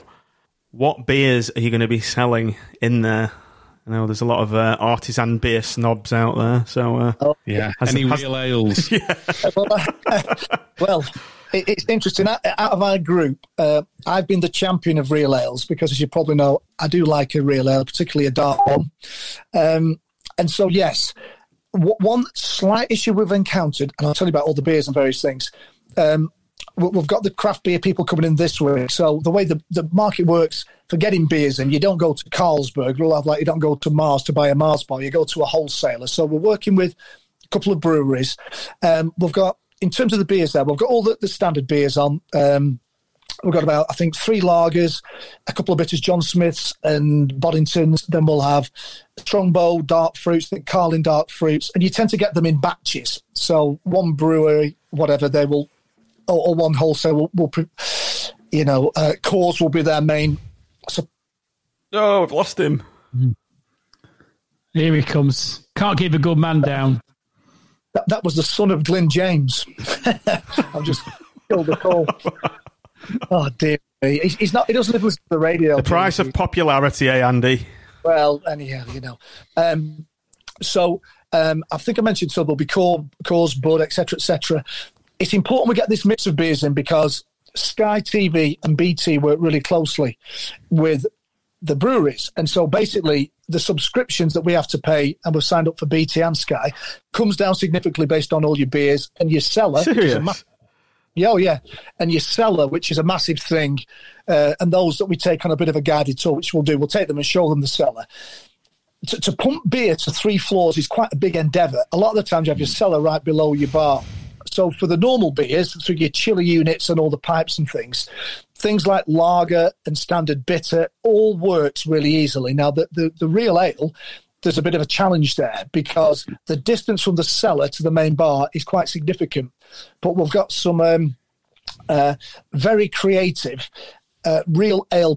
What beers are you going to be selling in there? I know there's a lot of uh, artisan beer snobs out there. So uh, Yeah. Has- Any has- real ales? <laughs> well, <laughs> well it, it's interesting. Out, out of our group, uh, I've been the champion of real ales because, as you probably know, I do like a real ale, particularly a dark one. Um, and so, yes, w- one slight issue we've encountered, and I'll tell you about all the beers and various things. Um, we- we've got the craft beer people coming in this week. So the way the, the market works for getting beers in, you don't go to Carlsberg, like you don't go to Mars to buy a Mars bar, you go to a wholesaler. So we're working with a couple of breweries. Um, we've got in terms of the beers there, we've got all the, the standard beers on. Um, we've got about I think three lagers, a couple of bitters, John Smiths and Boddingtons. Then we'll have Strongbow, dark fruits, I think Carling dark fruits, and you tend to get them in batches. So one brewery, whatever, they will, or, or one wholesale will, will pre- you know, uh, Coors will be their main. So oh, I've lost him. Here he comes. Can't keep a good man down. that, that was the son of Glyn James. <laughs> I've just killed the call. <laughs> Oh dear, me. he's, he's not. He doesn't listen to the radio. The price of popularity, eh, Andy? Well, anyhow, you know. Um, so um, I think I mentioned so there'll be Coors, cores, bud, etc., etc. It's important we get this mix of beers in because Sky TV and BT work really closely with the breweries, and so basically the subscriptions that we have to pay, and we've signed up for BT and Sky, comes down significantly based on all your beers and your cellar. which is a Serious? ma- yeah, oh yeah, and your cellar, which is a massive thing, uh, and those that we take on a bit of a guided tour, which we'll do. We'll take them and show them the cellar. To, to pump beer to three floors is quite a big endeavour. A lot of the times you have your cellar right below your bar. So for the normal beers, through your chiller units and all the pipes and things, things like lager and standard bitter all works really easily. Now the, the, the real ale, there's a bit of a challenge there because the distance from the cellar to the main bar is quite significant. But we've got some um, uh, very creative uh, real ale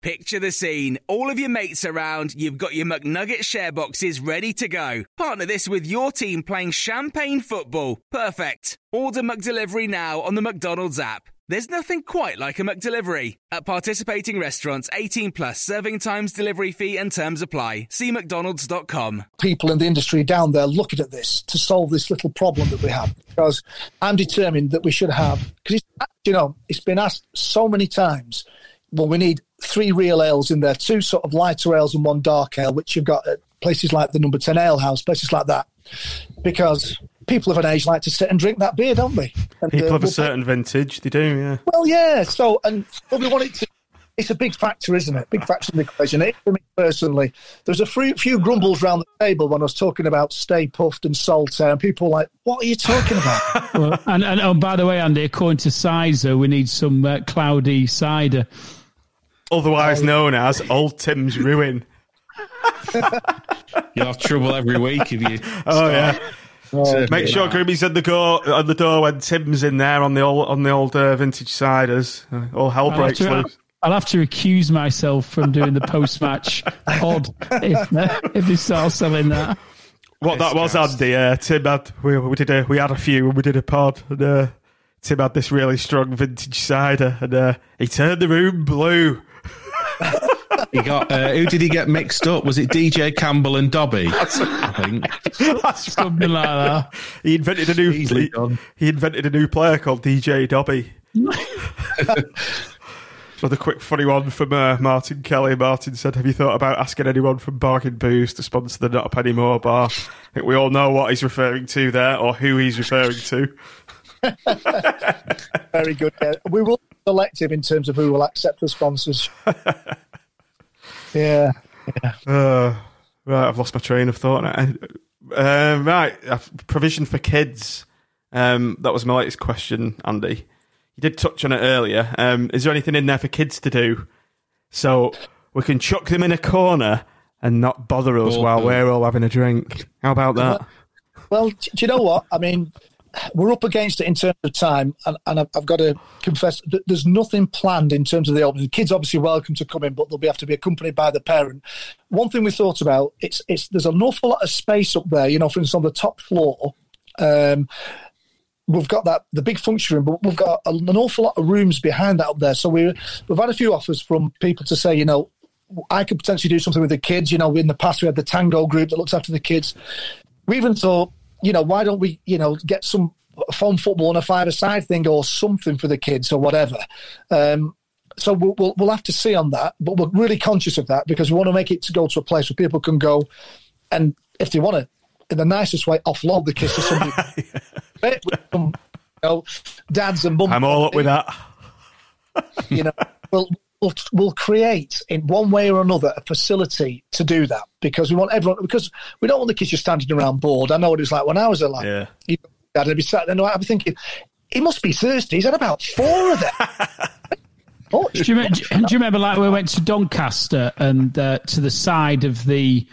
Picture the scene. All of your mates around, you've got your McNugget share boxes ready to go. Partner this with your team playing champagne football. Perfect. Order McDelivery now on the McDonald's app. There's nothing quite like a McDelivery. At participating restaurants, 18 plus serving times, delivery fee and terms apply. See mcdonalds.com. people in the industry down there looking at this to solve this little problem that we have. Because I'm determined that we should have, because you know, it's been asked so many times. Well, we need three real ales in there, two sort of lighter ales and one dark ale, which you've got at places like the Number Ten Ale House, places like that, because people of an age like to sit and drink that beer, don't they? And, People uh, of a we'll- certain vintage, they do, yeah. well, yeah. So, and but we want it to it's a big factor, isn't it? Big factor in the equation. It, for me personally, there's a few, few grumbles around the table when I was talking about Stay Puffed and Saltaire, and people were like, "What are you talking about?" <laughs> Well, and, and oh, by the way, Andy, according to Sizer, we need some uh, cloudy cider. Otherwise known as Old Tim's Ruin. <laughs> You'll have trouble every week if you. Oh yeah. start Make sure Grimmy's at the door on the door when Tim's in there on the old on the old uh, vintage ciders. Uh, all hell I'll have, breaks to, loose. I'll have to recuse myself from doing the post-match <laughs> pod if, uh, if they start selling that. What that was, Andy. Uh, Tim had we, we did a we had a few when we did a pod, and uh, Tim had this really strong vintage cider, and uh, he turned the room blue. <laughs> He got uh, who did he get mixed up? Was it DJ Campbell and Dobby? <laughs> I think. That's Something like that. He invented a new he, he invented a new player called DJ Dobby. <laughs> Another quick funny one from uh, Martin Kelly. Martin said, "Have you thought about asking anyone from Bargain Booze to sponsor the Not a Penny More bar?" I think we all know what he's referring to there, or who he's referring to. Very good. Yeah. We will be selective in terms of who will accept the sponsors. <laughs> yeah. Uh, right, I've lost my train of thought. now. Uh, right, uh, provision for kids. Um, that was my latest question, Andy. You did touch on it earlier. Um, is there anything in there for kids to do so we can chuck them in a corner and not bother us Bore while them. we're all having a drink? How about that? Well, do you know what? I mean, we're up against it in terms of time, and, and I've, I've got to confess that there's nothing planned in terms of the opening. The kids obviously welcome to come in, but they'll be, have to be accompanied by the parent. One thing we thought about it's it's there's an awful lot of space up there. You know, for instance, on the top floor. Um, We've got that the big function room, but we've got an awful lot of rooms behind that up there. So we we've had a few offers from people to say, you know, I could potentially do something with the kids. You know, in the past we had the tango group that looks after the kids. We even thought, you know, why don't we, you know, get some fun football on a five-a-side thing or something for the kids or whatever. Um, so we'll, we'll we'll have to see on that, but we're really conscious of that because we want to make it to go to a place where people can go, and if they want to, in the nicest way, offload the kids to somebody. <laughs> you know, dads and mums. I'm all up with that. You know, we'll, we'll we'll create in one way or another a facility to do that because we want everyone because we don't want the kids just standing around bored. I know what it's like when I was a lad. Yeah. You know, I'd be sat there and I'd be thinking, it must be Thursday. He's had about four of them. <laughs> oh, Do you, remember, do you remember, like, we went to Doncaster and uh, to the side of the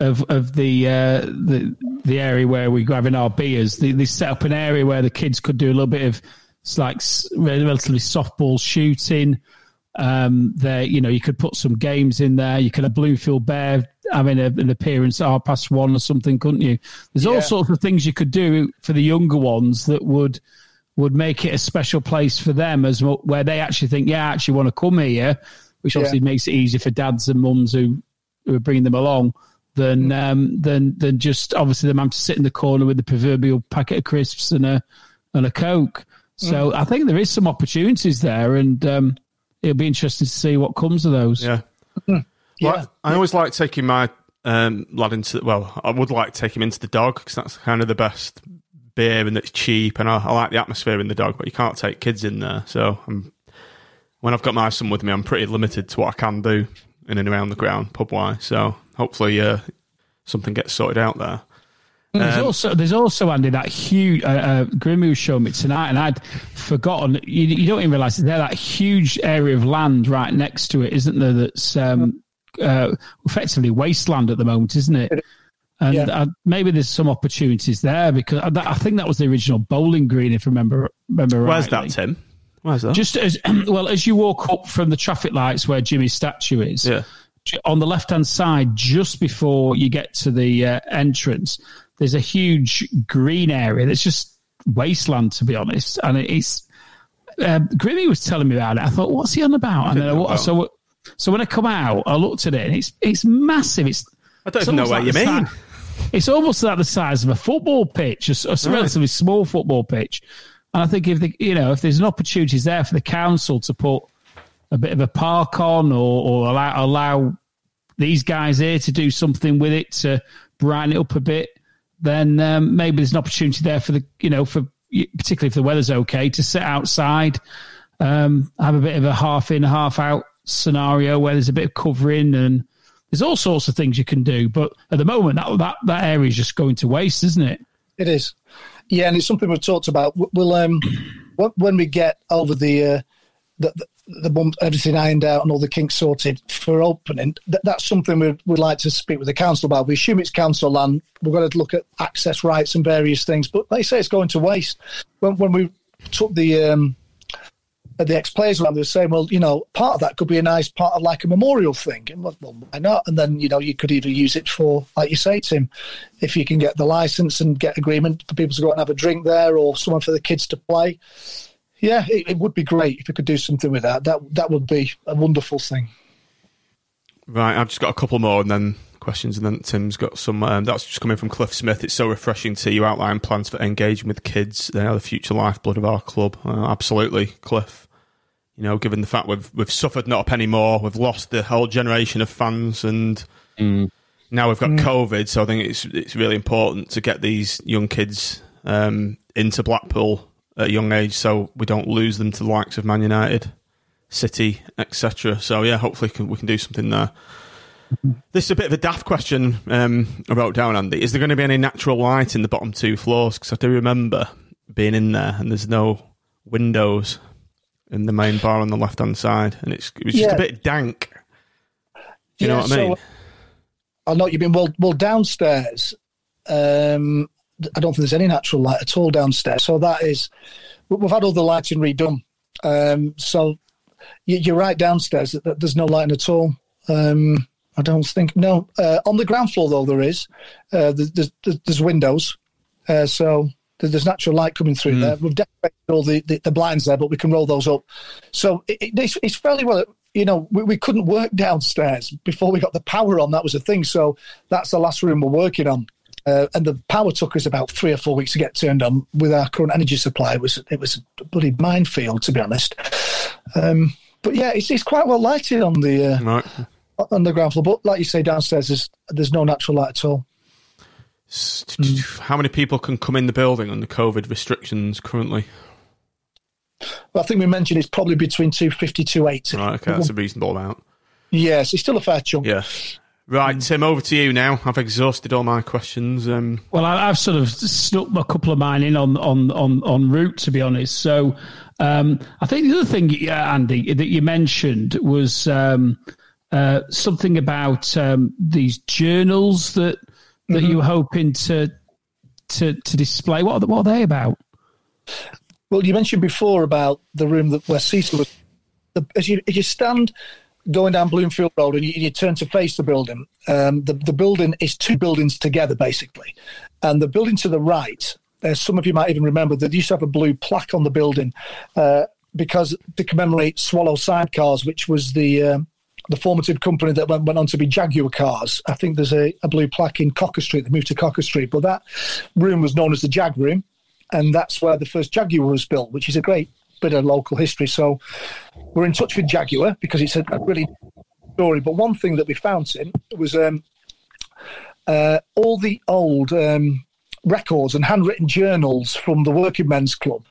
of of the uh, the the area where we were having our beers? They, they set up an area where the kids could do a little bit of it's like s- relatively softball shooting. Um, there, you know, you could put some games in there. You could have Bloomfield Bear having a, an appearance at half past one or something, couldn't you? There's all sorts of things you could do for the younger ones that would would make it a special place for them as well, where they actually think, yeah, I actually want to come here, which obviously makes it easier for dads and mums who who are bringing them along than um, than than just obviously them having to sit in the corner with the proverbial packet of crisps and a and a coke. So I think there is some opportunities there, and um, it'll be interesting to see what comes of those. Yeah. Yeah. Well, I always like taking my um, lad into. Well, I would like to take him into the dog because that's kind of the best beer and it's cheap, and I, I like the atmosphere in the dog. But you can't take kids in there, so I'm, when I've got my son with me, I'm pretty limited to what I can do in and around the ground pub wise. So hopefully, uh, something gets sorted out there. There's Um, also there's also Andy that huge uh, uh, Grimmy was showing me tonight, and I'd forgotten. You, you don't even realise there's that huge area of land right next to it, isn't there? That's um, uh, effectively wasteland at the moment, isn't it? And Yeah. uh, maybe there's some opportunities there because I, I think that was the original bowling green, if I remember remember right. Where's that, Tim? Where's that? Just as <clears throat> well as you walk up from the traffic lights where Jimmy's statue is, Yeah. on the left hand side, just before you get to the uh, entrance, there's a huge green area that's just wasteland, to be honest. And it's um, Grimmy was telling me about it. I thought, what's he on about? And then I, about so so when I come out, I looked at it, and it's it's massive. It's I don't it's know what like you mean. si- it's almost like the size of a football pitch, a Right. relatively small football pitch. And I think if the, you know if there's an opportunity there for the council to put a bit of a park on, or, or allow allow these guys here to do something with it to brighten it up a bit, then um, maybe there's an opportunity there for the you know for particularly if the weather's okay to sit outside, um, have a bit of a half in, half out scenario where there's a bit of covering and there's all sorts of things you can do. But at the moment, that that, that area is just going to waste, isn't it? It is. Yeah, and it's something we've talked about. We'll um, <clears throat> when we get over the uh, the, the, the bump, everything ironed out and all the kinks sorted for opening, that, that's something we'd, we'd like to speak with the council about. We assume it's council land. We've got to look at access rights and various things. But they say it's going to waste. When, when we took the um, the ex players around, they were saying, well, you know, part of that could be a nice part of like a memorial thing. And well, why not? And then, you know, you could either use it for, like you say, Tim, if you can get the license and get agreement for people to go out and have a drink there or someone for the kids to play. Yeah, it, it would be great if we could do something with that. That that would be a wonderful thing. Right, I've just got a couple more and then questions, and then Tim's got some. Um, that's just coming from Cliff Smith. It's so refreshing to see you outline plans for engaging with kids. They are the future lifeblood of our club. Uh, absolutely, Cliff. You know, given the fact we've we've suffered not a penny more, we've lost the whole generation of fans, and Mm. now we've got COVID. So I think it's it's really important to get these young kids um, into Blackpool at a young age, so we don't lose them to the likes of Man United, City, etc. So yeah, hopefully can, we can do something there. This is a bit of a daft question um, I wrote down, Andy. Is there going to be any natural light in the bottom two floors? Because I do remember being in there and there's no windows in the main bar on the left hand side, and it's it was just Yeah. a bit dank. Do you know what I mean? so, I know what you mean. Well, well, downstairs, um, I don't think there's any natural light at all downstairs. So that is, we- we've had all the lighting redone. Um, so you- you're right downstairs. that- There's no lighting at all. Um, I don't think no. Uh, on the ground floor though, there is. Uh, there's, there's, windows, uh, so there's natural light coming through there. We've decorated all the, the, the blinds there, but we can roll those up. So it, it, it's, it's fairly well. You know, we, we couldn't work downstairs before we got the power on. That was a thing. So that's the last room we're working on. Uh, and the power took us about three or four weeks to get turned on with our current energy supply. It was it was a bloody minefield, to be honest. Um, but yeah, it's, it's quite well lighted on the uh, Right. on the ground floor. But like you say, downstairs there's there's no natural light at all. How many people can come in the building under COVID restrictions currently? Well, I think we mentioned it's probably between 250 280. Right, okay, that's a reasonable amount. Yes, it's still a fair chunk. Yeah. Right, Tim, over to you now. I've exhausted all my questions. Um, Well, I, I've sort of snuck a couple of mine in on on on on route, to be honest. So, um, I think the other thing, yeah, Andy, that you mentioned was um, uh, something about um, these journals that that you were hoping to to to display. What are, what are they about? Well, you mentioned before about the room that where Cecil was. The, as you as you stand going down Bloomfield Road and you, you turn to face the building, um, the the building is two buildings together basically, and the building to the right. Uh, some of you might even remember that they used to have a blue plaque on the building uh, because to commemorate Swallow Sidecars, which was the um, the formative company that went, went on to be Jaguar Cars. I think there's a, a blue plaque in Cocker Street. They moved to Cocker Street, but that room was known as the Jag Room and that's where the first Jaguar was built, which is a great bit of local history. So we're in touch with Jaguar because it's a, a really story. But one thing that we found in was um, uh, all the old um, records and handwritten journals from the Working Men's Club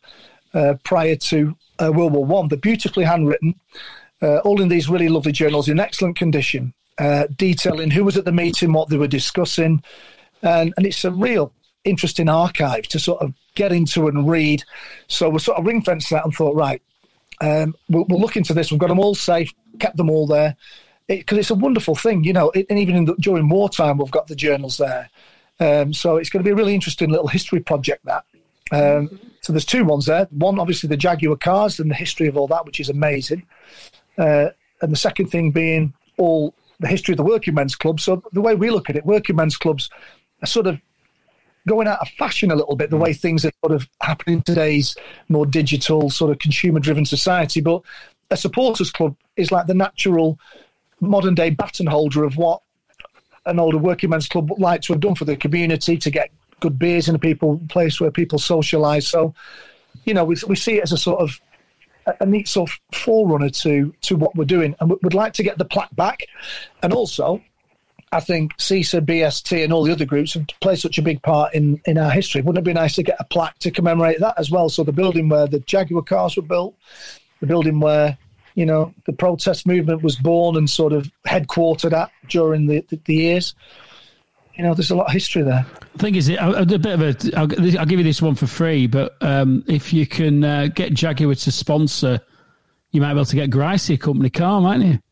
uh, prior to uh, World War One. They're beautifully handwritten, uh, all in these really lovely journals in excellent condition, uh, detailing who was at the meeting, what they were discussing, and, and it's a real interesting archive to sort of get into and read. So we sort of ring fenced that and thought, right, um, we'll, we'll look into this. We've got them all safe, kept them all there because it's a wonderful thing, you know. It, and even the, during wartime, we've got the journals there. Um, so it's going to be a really interesting little history project. That. Um, so there's two ones there. One, obviously, the Jaguar cars and the history of all that, which is amazing. Uh, and the second thing being all the history of the working men's club. So the way we look at it, working men's clubs are sort of going out of fashion a little bit, the mm. way things are sort of happening in today's more digital, sort of consumer driven society. But a supporters club is like the natural modern day baton holder of what an older working men's club would like to have done for the community to get good beers in a people place where people socialise. So, you know, we, we see it as a sort of a, neat sort of forerunner to to what we're doing, and we would like to get the plaque back, and also I think SISA, BST, and all the other groups have played such a big part in, in our history. Wouldn't it be nice to get a plaque to commemorate that as well? So the building where the Jaguar cars were built, the building where you know, the protest movement was born and sort of headquartered at during the, the, the years. You know, there's a lot of history there. The thing is, a, a bit of a. I'll, I'll give you this one for free, but um, if you can uh, get Jaguar to sponsor, you might be able to get Gricey a company car, mightn't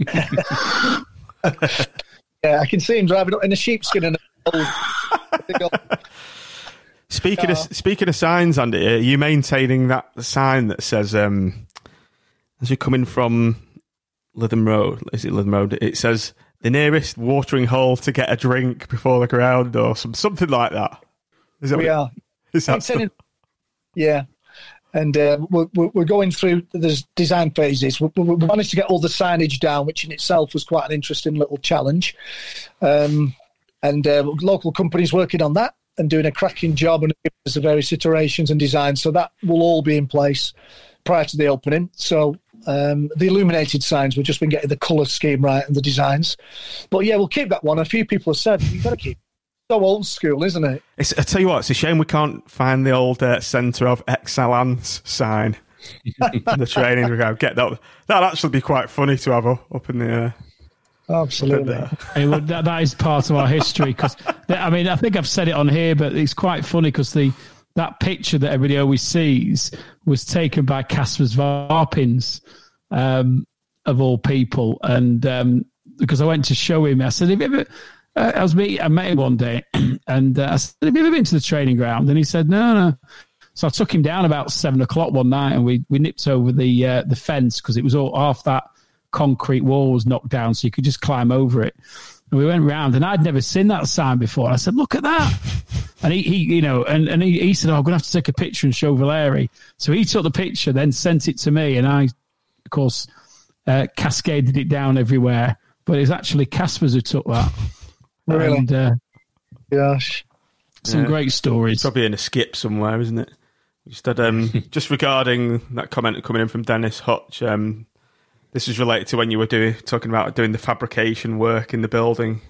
you? <laughs> <laughs> Yeah, I can see him driving up in a sheepskin and a old, big old- Speaking of speaking of signs, Andy, are you maintaining that sign that says um, as you're coming from Lytham Road? Is it Lytham Road? It says the nearest watering hole to get a drink before the ground, or some, something like that. Is that we what- are. Is that yeah. And uh, we're, we're going through the design phases. We, we we managed to get all the signage down, which in itself was quite an interesting little challenge. Um, and uh, local companies working on that and doing a cracking job and giving us the various iterations and designs. So that will all be in place prior to the opening. So um, the illuminated signs, we've just been getting the colour scheme right and the designs. But yeah, we'll keep that one. A few people have said you've got to keep. So old school, isn't it? It's, I tell you what, it's a shame we can't find the old uh, Centre of Excellence sign in the training ground. Get that. That'd actually be quite funny to have up up in the air. Absolutely. It would, that, that is part of our history because I mean I think I've said it on here, but it's quite funny because the that picture that everybody always sees was taken by Casper's Varpins, um, of all people, and um, because I went to show him, I said, "Have you ever?" Uh, I was meet, I met him one day, <clears throat> and uh, I said, "Have you ever been to the training ground?" And he said, "No, no." So I took him down about seven o'clock one night, and we we nipped over the uh, the fence because it was all half that concrete wall was knocked down, so you could just climb over it. And we went round, and I'd never seen that sign before. I said, "Look at that!" <laughs> And he, he you know, and, and he, he said, oh, "I'm going to have to take a picture and show Valeri." So he took the picture, then sent it to me, and I, of course, uh, cascaded it down everywhere. But it was actually Caspers who took that. Really? And, uh, Gosh. some Yeah. great stories. Probably in a skip somewhere, isn't it? Just had, um, <laughs> just regarding that comment coming in from Dennis Hutch. Um, this is related to when you were doing talking about doing the fabrication work in the building.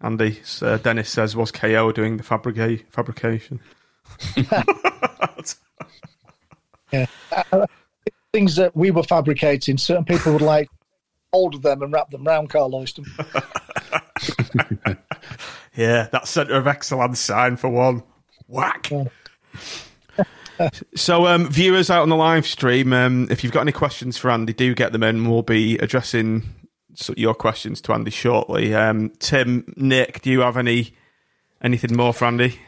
Andy, uh, Dennis says, was KO doing the fabrica- fabrication? <laughs> Yeah. Uh, Things that we were fabricating, certain people would like hold them and wrap them round Karl Oyston. <laughs> Yeah, that centre of excellence sign for one. Whack. so, um, viewers out on the live stream, um, if you've got any questions for Andy, do get them in. We'll be addressing your questions to Andy shortly. Um, Tim, Nick, do you have any anything more for Andy?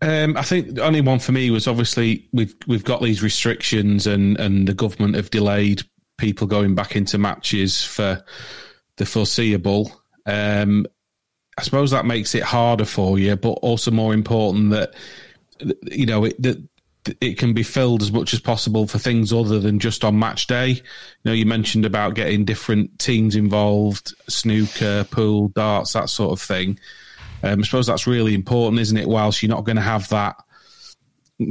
Um, I think the only one for me was obviously we've we've got these restrictions and and the government have delayed people going back into matches for the foreseeable. Um, I suppose that makes it harder for you, but also more important that you know it that it can be filled as much as possible for things other than just on match day. You know, you mentioned about getting different teams involved, snooker, pool, darts, that sort of thing. Um, I suppose that's really important, isn't it? Whilst you're not going to have that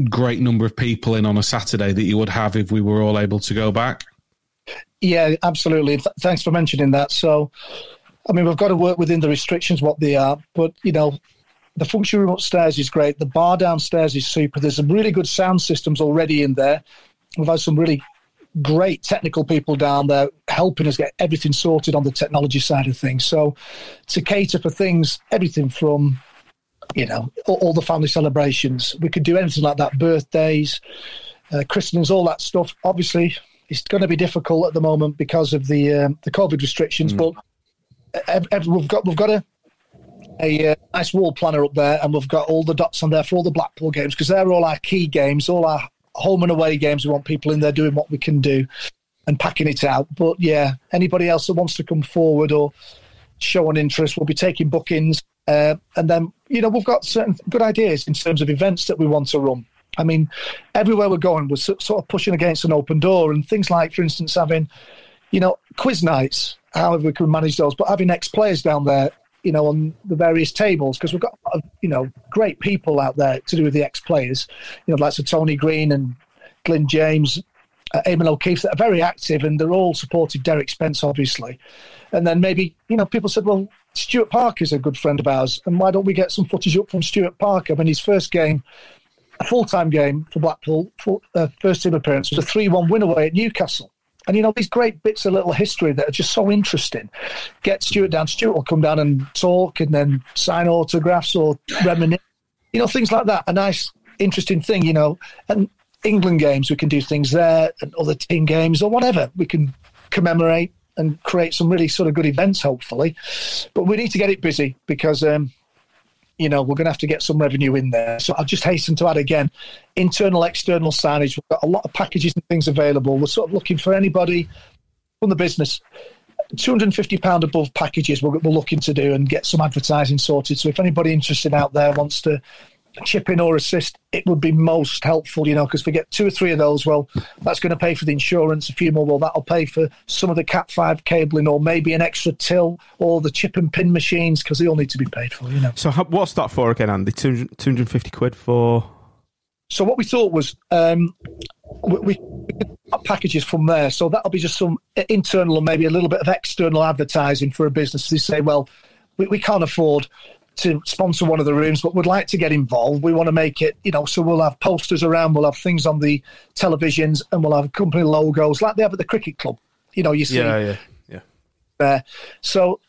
great number of people in on a Saturday that you would have if we were all able to go back. Yeah, absolutely. Th- thanks for mentioning that. So, I mean, we've got to work within the restrictions, what they are. But, you know, the function room upstairs is great. The bar downstairs is super. There's some really good sound systems already in there. We've had some really great technical people down there helping us get everything sorted on the technology side of things. So, to cater for things, everything from you know all, all the family celebrations, we could do anything like that, birthdays, uh, christenings, all that stuff. Obviously, it's going to be difficult at the moment because of the um, the COVID restrictions, but ev- ev- we've got we've got a a uh, nice wall planner up there, and we've got all the dots on there for all the Blackpool games because they're all our key games, all our home and away games. We want people in there doing what we can do and packing it out. But yeah, anybody else that wants to come forward or show an interest, we'll be taking bookings. Uh, and then, you know, we've got certain good ideas in terms of events that we want to run. I mean, everywhere we're going, we're sort of pushing against an open door, and things like, for instance, having, you know, quiz nights, however we can manage those, but having ex players down there, you know, on the various tables, because we've got, you know, great people out there to do with the ex players, you know, like so Tony Green and Glyn James, uh, Eamon O'Keefe that are very active and they're all supported Derek Spence, obviously. And then maybe, you know, people said, well, Stuart Parker's a good friend of ours, and why don't we get some footage up from Stuart Parker? Mean, his first game, a full time game for Blackpool, full, uh, first team appearance, was a 3 1 win away at Newcastle. And you know these great bits of little history that are just so interesting. Get Stuart down. Stuart will come down and talk, and then sign autographs or reminisce. You know things like that. A nice, interesting thing. You know, and England games we can do things there, and other team games or whatever we can commemorate and create some really sort of good events. Hopefully, but we need to get it busy because. Um, you know, we're going to have to get some revenue in there. So I'll just hasten to add again internal, external signage. We've got a lot of packages and things available. We're sort of looking for anybody from the business. £250 above packages we're, we're looking to do and get some advertising sorted. So if anybody interested out there wants to chip in or assist, it would be most helpful, you know, because if we get two or three of those, well, that's going to pay for the insurance, a few more, well, that'll pay for some of the Cat 5 cabling or maybe an extra till or the chip and pin machines because they all need to be paid for, you know. So how, what's that for again, Andy? 200, 250 quid for. So what we thought was um, we, we we could cut packages from there. So that'll be just some internal and maybe a little bit of external advertising for a business. They say, well, we, we can't afford to sponsor one of the rooms, but would like to get involved. We want to make it, you know, so we'll have posters around, we'll have things on the televisions, and we'll have company logos like they have at the cricket club. You know, you see Yeah, yeah, yeah. there. So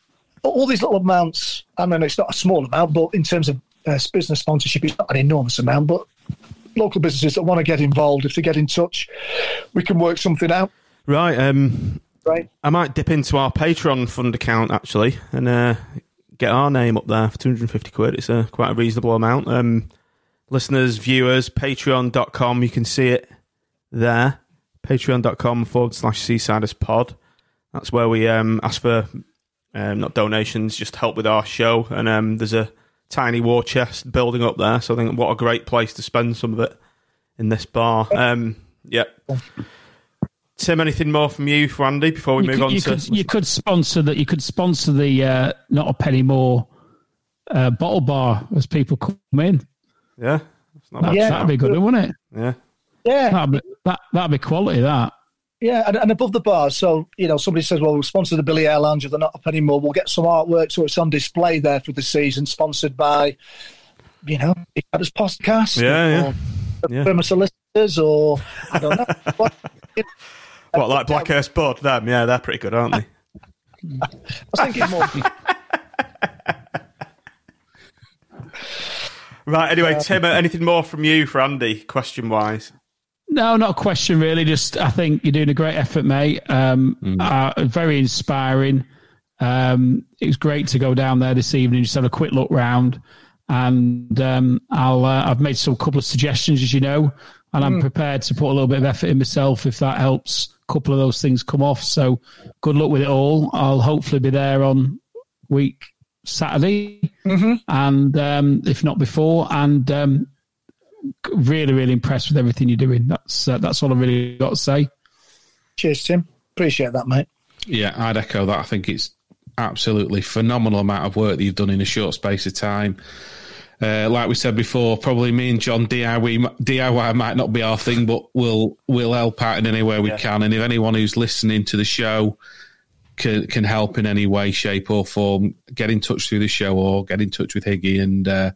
all these little amounts, I mean, it's not a small amount, but in terms of uh, business sponsorship, it's not an enormous amount, but local businesses that want to get involved, if they get in touch, we can work something out. Right. Um, Right. I might dip into our Patreon fund account actually and uh, get our name up there for 250 quid. It's a quite a reasonable amount. Um, listeners, viewers, patreon.com, you can see it there. Patreon.com forward slash Seasiders pod. That's where we um, ask for um, not donations, just help with our show. And um, there's a tiny war chest building up there. So I think what a great place to spend some of it in this bar. Um, yeah. Tim, anything more from you for Andy before we you move could, on you to could, you could sponsor that. You could sponsor the uh, not a penny more uh, bottle bar as people come in. Yeah, it's not that, yeah, that'd be good, wouldn't it? Yeah. Yeah. That'd be, that that'd be quality. That. Yeah, and, and above the bar, so you know, somebody says, "Well, we'll sponsor the Billy Ayre Lounge. They're not up anymore. We'll get some artwork so it's on display there for the season, sponsored by, you know, Adams Podcast, Yeah, yeah. or Yeah. Solicitors, or I don't know. <laughs> what, What, like Blackhurst Budd? Them, yeah, they're pretty good, aren't they? I was thinking more. <laughs> right, anyway, Tim, anything more from you for Andy, question wise? No, not a question really. Just I think you're doing a great effort, mate. Um, uh, very inspiring. Um, it was great to go down there this evening, just have a quick look round, and um, I'll uh, I've made some couple of suggestions, as you know, and I'm prepared to put a little bit of effort in myself if that helps. A couple of those things come off. So good luck with it all. I'll hopefully be there on week Saturday, and um, if not before, and um, really, really impressed with everything you're doing. That's uh, that's all I really got to say. Cheers, Tim. Appreciate that, mate. Yeah, I'd echo that. I think it's absolutely phenomenal amount of work that you've done in a short space of time. Uh, like we said before, probably me and John DIY, DIY might not be our thing, but we'll we'll help out in any way we can. And if anyone who's listening to the show can can help in any way, shape, or form, get in touch through the show or get in touch with Higgy and uh,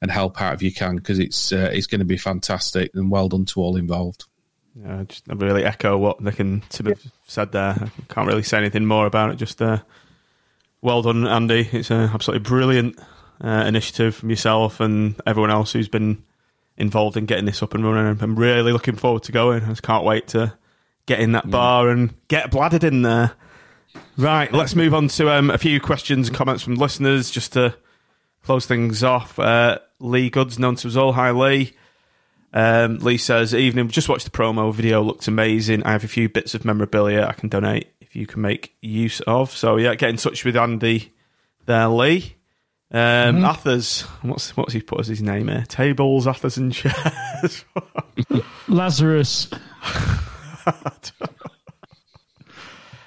and help out if you can because it's uh, it's going to be fantastic and well done to all involved. Yeah, just I really echo what Nick and Tim have said there. I can't really say anything more about it. Just uh, well done, Andy. It's an absolutely brilliant uh, initiative from yourself and everyone else who's been involved in getting this up and running. I'm really looking forward to going. I just can't wait to get in that bar and get bladdered in there. Right, let's move on to um, a few questions and comments from listeners just to close things off. Uh, Lee Goods, known to us all. Hi, Lee. Um, Lee says, Evening, just watched the promo video, looked amazing. I have a few bits of memorabilia I can donate if you can make use of. So, yeah, get in touch with Andy there, Lee. Um, Athers, what's what's he put as his name here? Tables, Athers, and chairs. <laughs> Lazarus, <laughs>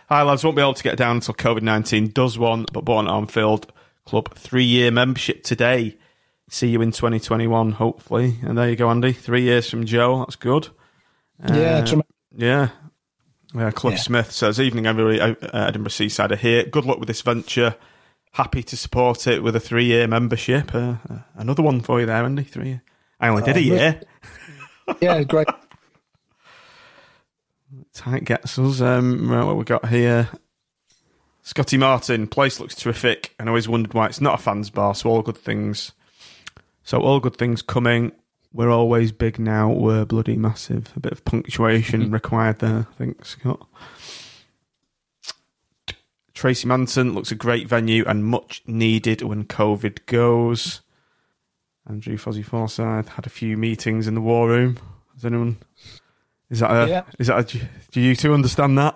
Hi, lads. Won't be able to get down until COVID 19 does one, but bought an Armfield Club three year membership today. See you in 2021, hopefully. And there you go, Andy. Three years from Joe. That's good. Yeah, Uh, tremendous. Yeah. Yeah, Cliff Yeah. Smith says, Evening, everybody. uh, Edinburgh Seaside are here. Good luck with this venture. Happy to support it with a three year membership. Uh, uh, another one for you there, Andy. Three year. I only did a Oh, year. Yeah, great. <laughs> Tight gets us. Um, right, what we got here? Scotty Martin. Place looks terrific, and I always wondered why it's not a fans bar. So all good things. So all good things coming. We're always big now. We're bloody massive. A bit of punctuation <laughs> required there, I think, Scott. Tracy Manson looks a great venue and much needed when COVID goes. Andrew Fozzie Forsyth had a few meetings in the war room. Has anyone? Is that a? Yeah. Is that a? Do you two understand that?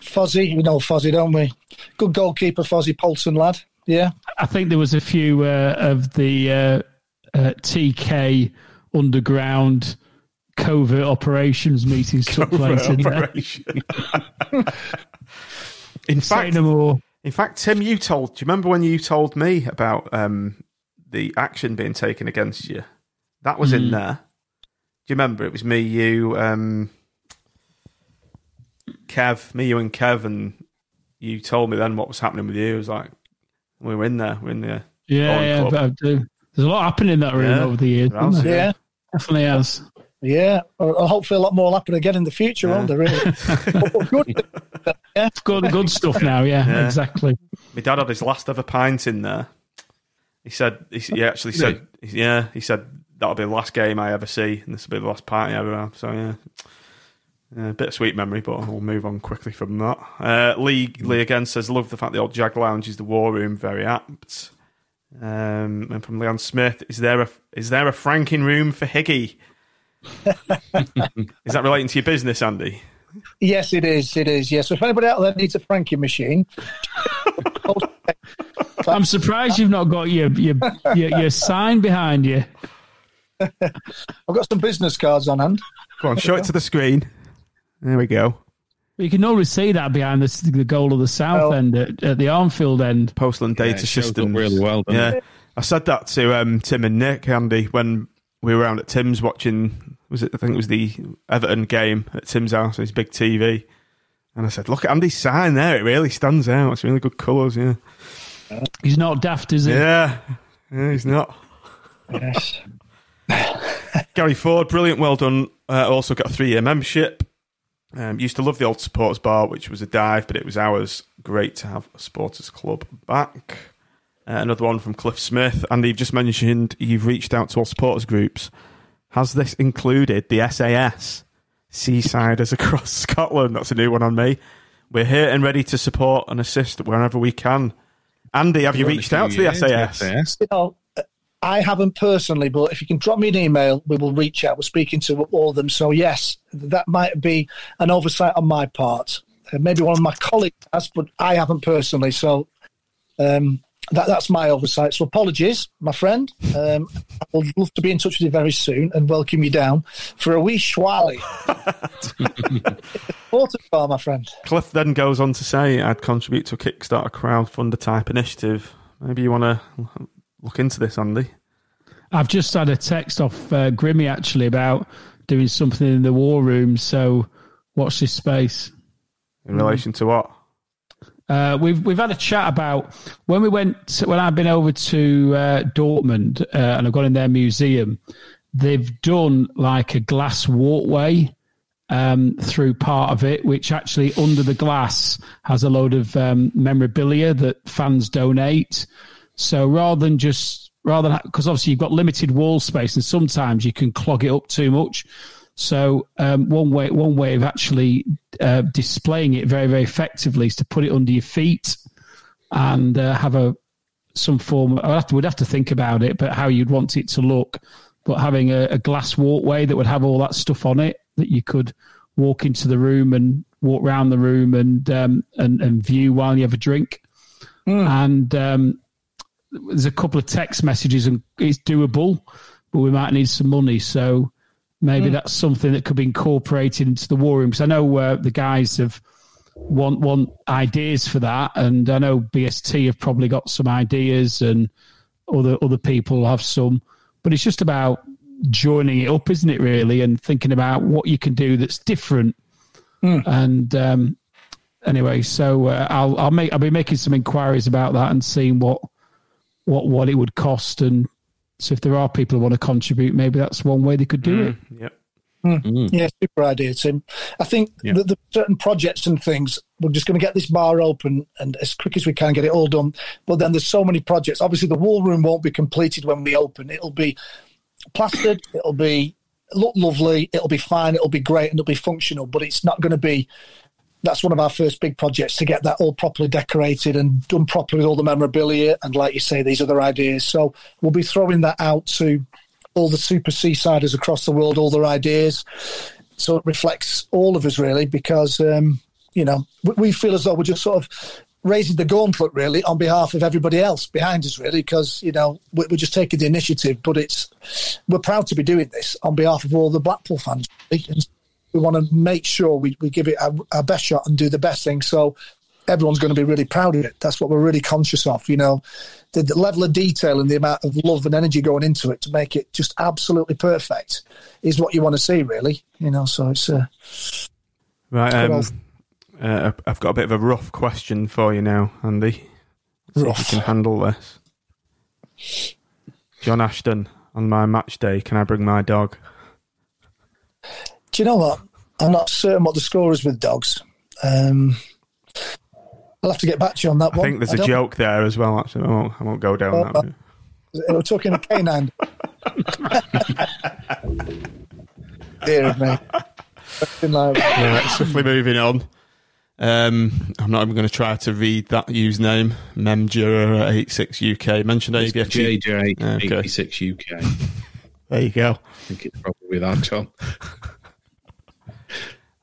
Fozzie, you know Fozzie, don't we? Good goalkeeper, Fozzie Poulton lad. Yeah. I think there was a few uh, of the uh, uh, TK underground covert operations meetings took place in there. <laughs> Operation. in Say fact, no more. in fact, Tim, you told. Do you remember when you told me about um, the action being taken against you? That was in there. Do you remember? It was me, you, um, Kev, me, you, and Kev, and you told me then what was happening with you. It was like we were in there. We're in there. Yeah, yeah. But I do. There's a lot happening in that room Yeah, over the years. has, hasn't there? Yeah. Definitely has. Yeah. Or, or hopefully a lot more will happen again in the future, Yeah. won't there, really? <laughs> But good. <laughs> <laughs> yeah. Good, good stuff now. Yeah, Yeah. exactly. My dad had his last ever pint in there. He said, he, he actually said, yeah, he said that'll be the last game I ever see, and this will be the last party I ever have. So yeah, yeah a bit of sweet memory, but we'll move on quickly from that. Uh, Lee Lee again says, love the fact the old Jag Lounge is the war room, very apt. Um, and from Leon Smith, is there a is there a franking room for Higgy? <laughs> is that relating to your business, Andy? Yes, it is. It is. Yes. So if anybody out there needs a Frankie machine, <laughs> I'm surprised you've not got your your your, your sign behind you. <laughs> I've got some business cards on hand. Go on, show it to the screen. There we go. You can always see that behind the, the goal of the south Oh. end at, at the Armfield end. Postland Yeah, Data it shows up Systems. really well, yeah. it? I said that to um, Tim and Nick, Andy, when we were around at Tim's watching. Was it? I think it was the Everton game at Tim's house. on His big TV, and I said, "Look at Andy's sign there. It really stands out. It's really good colours. Yeah, He's not daft, is he? yeah. yeah he's not." Yes. <laughs> Gary Ford, brilliant, well done. Uh, also got a three-year membership. Um, used to love the old supporters bar, which was a dive, but it was ours. Great to have a supporters club back. Uh, another one from Cliff Smith. And you've just mentioned you've reached out to all supporters groups. Has this included the SAS Seasiders across <laughs> Scotland? That's a new one on me. We're here and ready to support and assist wherever we can. Andy, have you Well, in reached out to the years, SAS? SAS. You know, I haven't personally, but if you can drop me an email, we will reach out. We're speaking to all of them. So, yes, that might be an oversight on my part. Uh, maybe one of my colleagues has, but I haven't personally. So, um, that, that's my oversight. So, apologies, my friend. Um, I would love to be in touch with you very soon and welcome you down for a wee schwally. <laughs> Important bar, my friend. Cliff then goes on to say, I'd contribute to a Kickstarter crowdfunder type initiative. Maybe you want to look into this, Andy. I've just had a text off uh, Grimmy actually about doing something in the war room. So watch this space. In relation to what? Uh, we've we've had a chat about when we went to, when I've been over to uh, Dortmund uh, and I've gone in their museum. They've done like a glass walkway um, through part of it, which actually under the glass has a load of um, memorabilia that fans donate. So rather than just rather than because obviously you've got limited wall space and sometimes you can clog it up too much. So um, one way one way of actually uh, displaying it very very effectively is to put it under your feet and uh, have a some form. I have to, would have to think about it, but how you'd want it to look. But having a, a glass walkway that would have all that stuff on it that you could walk into the room and walk around the room and um, and, and view while you have a drink. And um, there's a couple of text messages and it's doable, but we might need some money. So maybe that's something that could be incorporated into the war room. Because I know uh, the guys have want want ideas for that, and I know BST have probably got some ideas, and other other people have some. But it's just about joining it up, isn't it? Really, and thinking about what you can do that's different. And um, anyway, so uh, I'll I'll make I'll be making some inquiries about that and seeing what what what it would cost, and so if there are people who want to contribute, maybe that's one way they could do it. Mm, yep. Hmm. Mm. Yeah, super idea, Tim. I think Yeah. that the certain projects and things, we're just going to get this bar open and as quick as we can get it all done. But then there's so many projects. Obviously, the wall room won't be completed when we open. It'll be plastered. It'll be look lovely. It'll be fine. It'll be great, and it'll be functional. But it's not going to be. That's one of our first big projects to get that all properly decorated and done properly with all the memorabilia and, like you say, these other ideas. So we'll be throwing that out to all the super seasiders across the world, all their ideas. So it reflects all of us really, because um, you know we, we feel as though we're just sort of raising the gauntlet really on behalf of everybody else behind us really, because you know we- we're just taking the initiative. But it's we're proud to be doing this on behalf of all the Blackpool fans. We want to make sure we, we give it our, our best shot and do the best thing. So everyone's going to be really proud of it. That's what we're really conscious of. You know, the, the level of detail and the amount of love and energy going into it to make it just absolutely perfect is what you want to see, really. You know, so it's uh, Right. Um, uh, I've got a bit of a rough question for you now, Andy. If you can handle this. John Ashton, on my match day, can I bring my dog? Do you know what? I'm not certain what the score is with dogs. Um, I'll have to get back to you on that I one. I think there's a joke there as well. Actually, I won't, I won't go down that. uh, route. We're talking a canine. Dear of me. Something like that. Right, swiftly moving on. Um, I'm not even going to try to read that username. Memjura86UK. Mentioned AVFG. JJ Okay. 86 UK. There you go. I think it's probably that, John.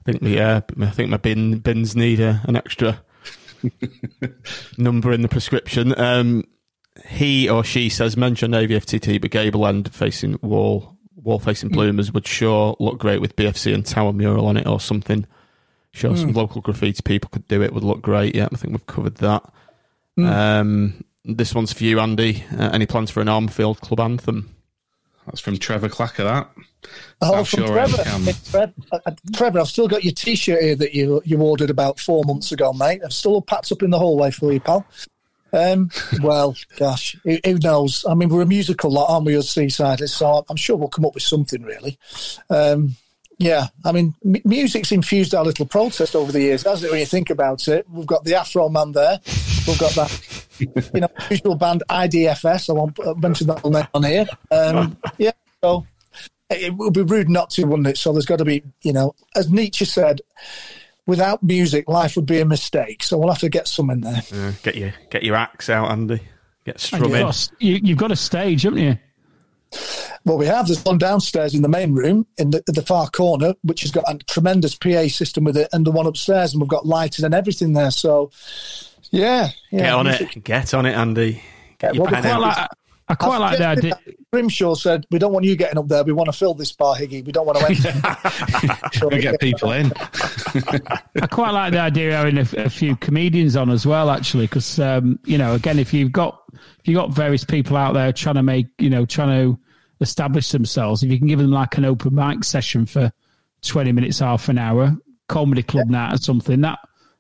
I think my, uh, I think my bin, bins need a, an extra <laughs> number in the prescription. Um, he or she says mention AVFTT, but gable end facing wall, wall facing bloomers would sure look great with BFC and tower mural on it or something. Sure, some local graffiti people could do it. Would look great. Yeah, I think we've covered that. Um, this one's for you, Andy. Uh, any plans for an Armfield club anthem? That's from Trevor Clacker, that. Oh, from Shore Trevor. Cam. Trev- uh, uh, Trevor, I've still got your T-shirt here that you you ordered about four months ago, mate. I've still packed up in the hallway for you, pal. Um, <laughs> well, gosh, who, who knows? I mean, we're a musical lot, aren't we, us Seasiders? So I'm sure we'll come up with something, really. Um, yeah, I mean, m- music's infused our little protest over the years, hasn't it? When you think about it, we've got the Afro Man there. We've got that, <laughs> you know, usual band IDFS. I won't uh, mention that name on here. Um, <laughs> yeah, so it would be rude not to, wouldn't it? So there's got to be, you know, as Nietzsche said, without music, life would be a mistake. So we'll have to get some in there. Uh, get your get your axe out, Andy. Get You've strumming. got, a- you've got a stage, haven't you? Well, we have. There's one downstairs in the main room in the, the far corner, which has got a tremendous PA system with it, and the one upstairs, and we've got lighting and everything there. So, yeah, yeah. Get on music- it. Get on it, Andy. Get your well, pen quite. Like, I quite like the idea. Grimshaw said, "We don't want you getting up there. We want to fill this bar, Higgy. We don't want to enter." <laughs> We get people in. <laughs> I quite like the idea of having a, a few comedians on as well, actually, because um, you know, again, if you've got if you've got various people out there trying to make, you know, trying to establish themselves, if you can give them like an open mic session for twenty minutes, half an hour, comedy club night or something, that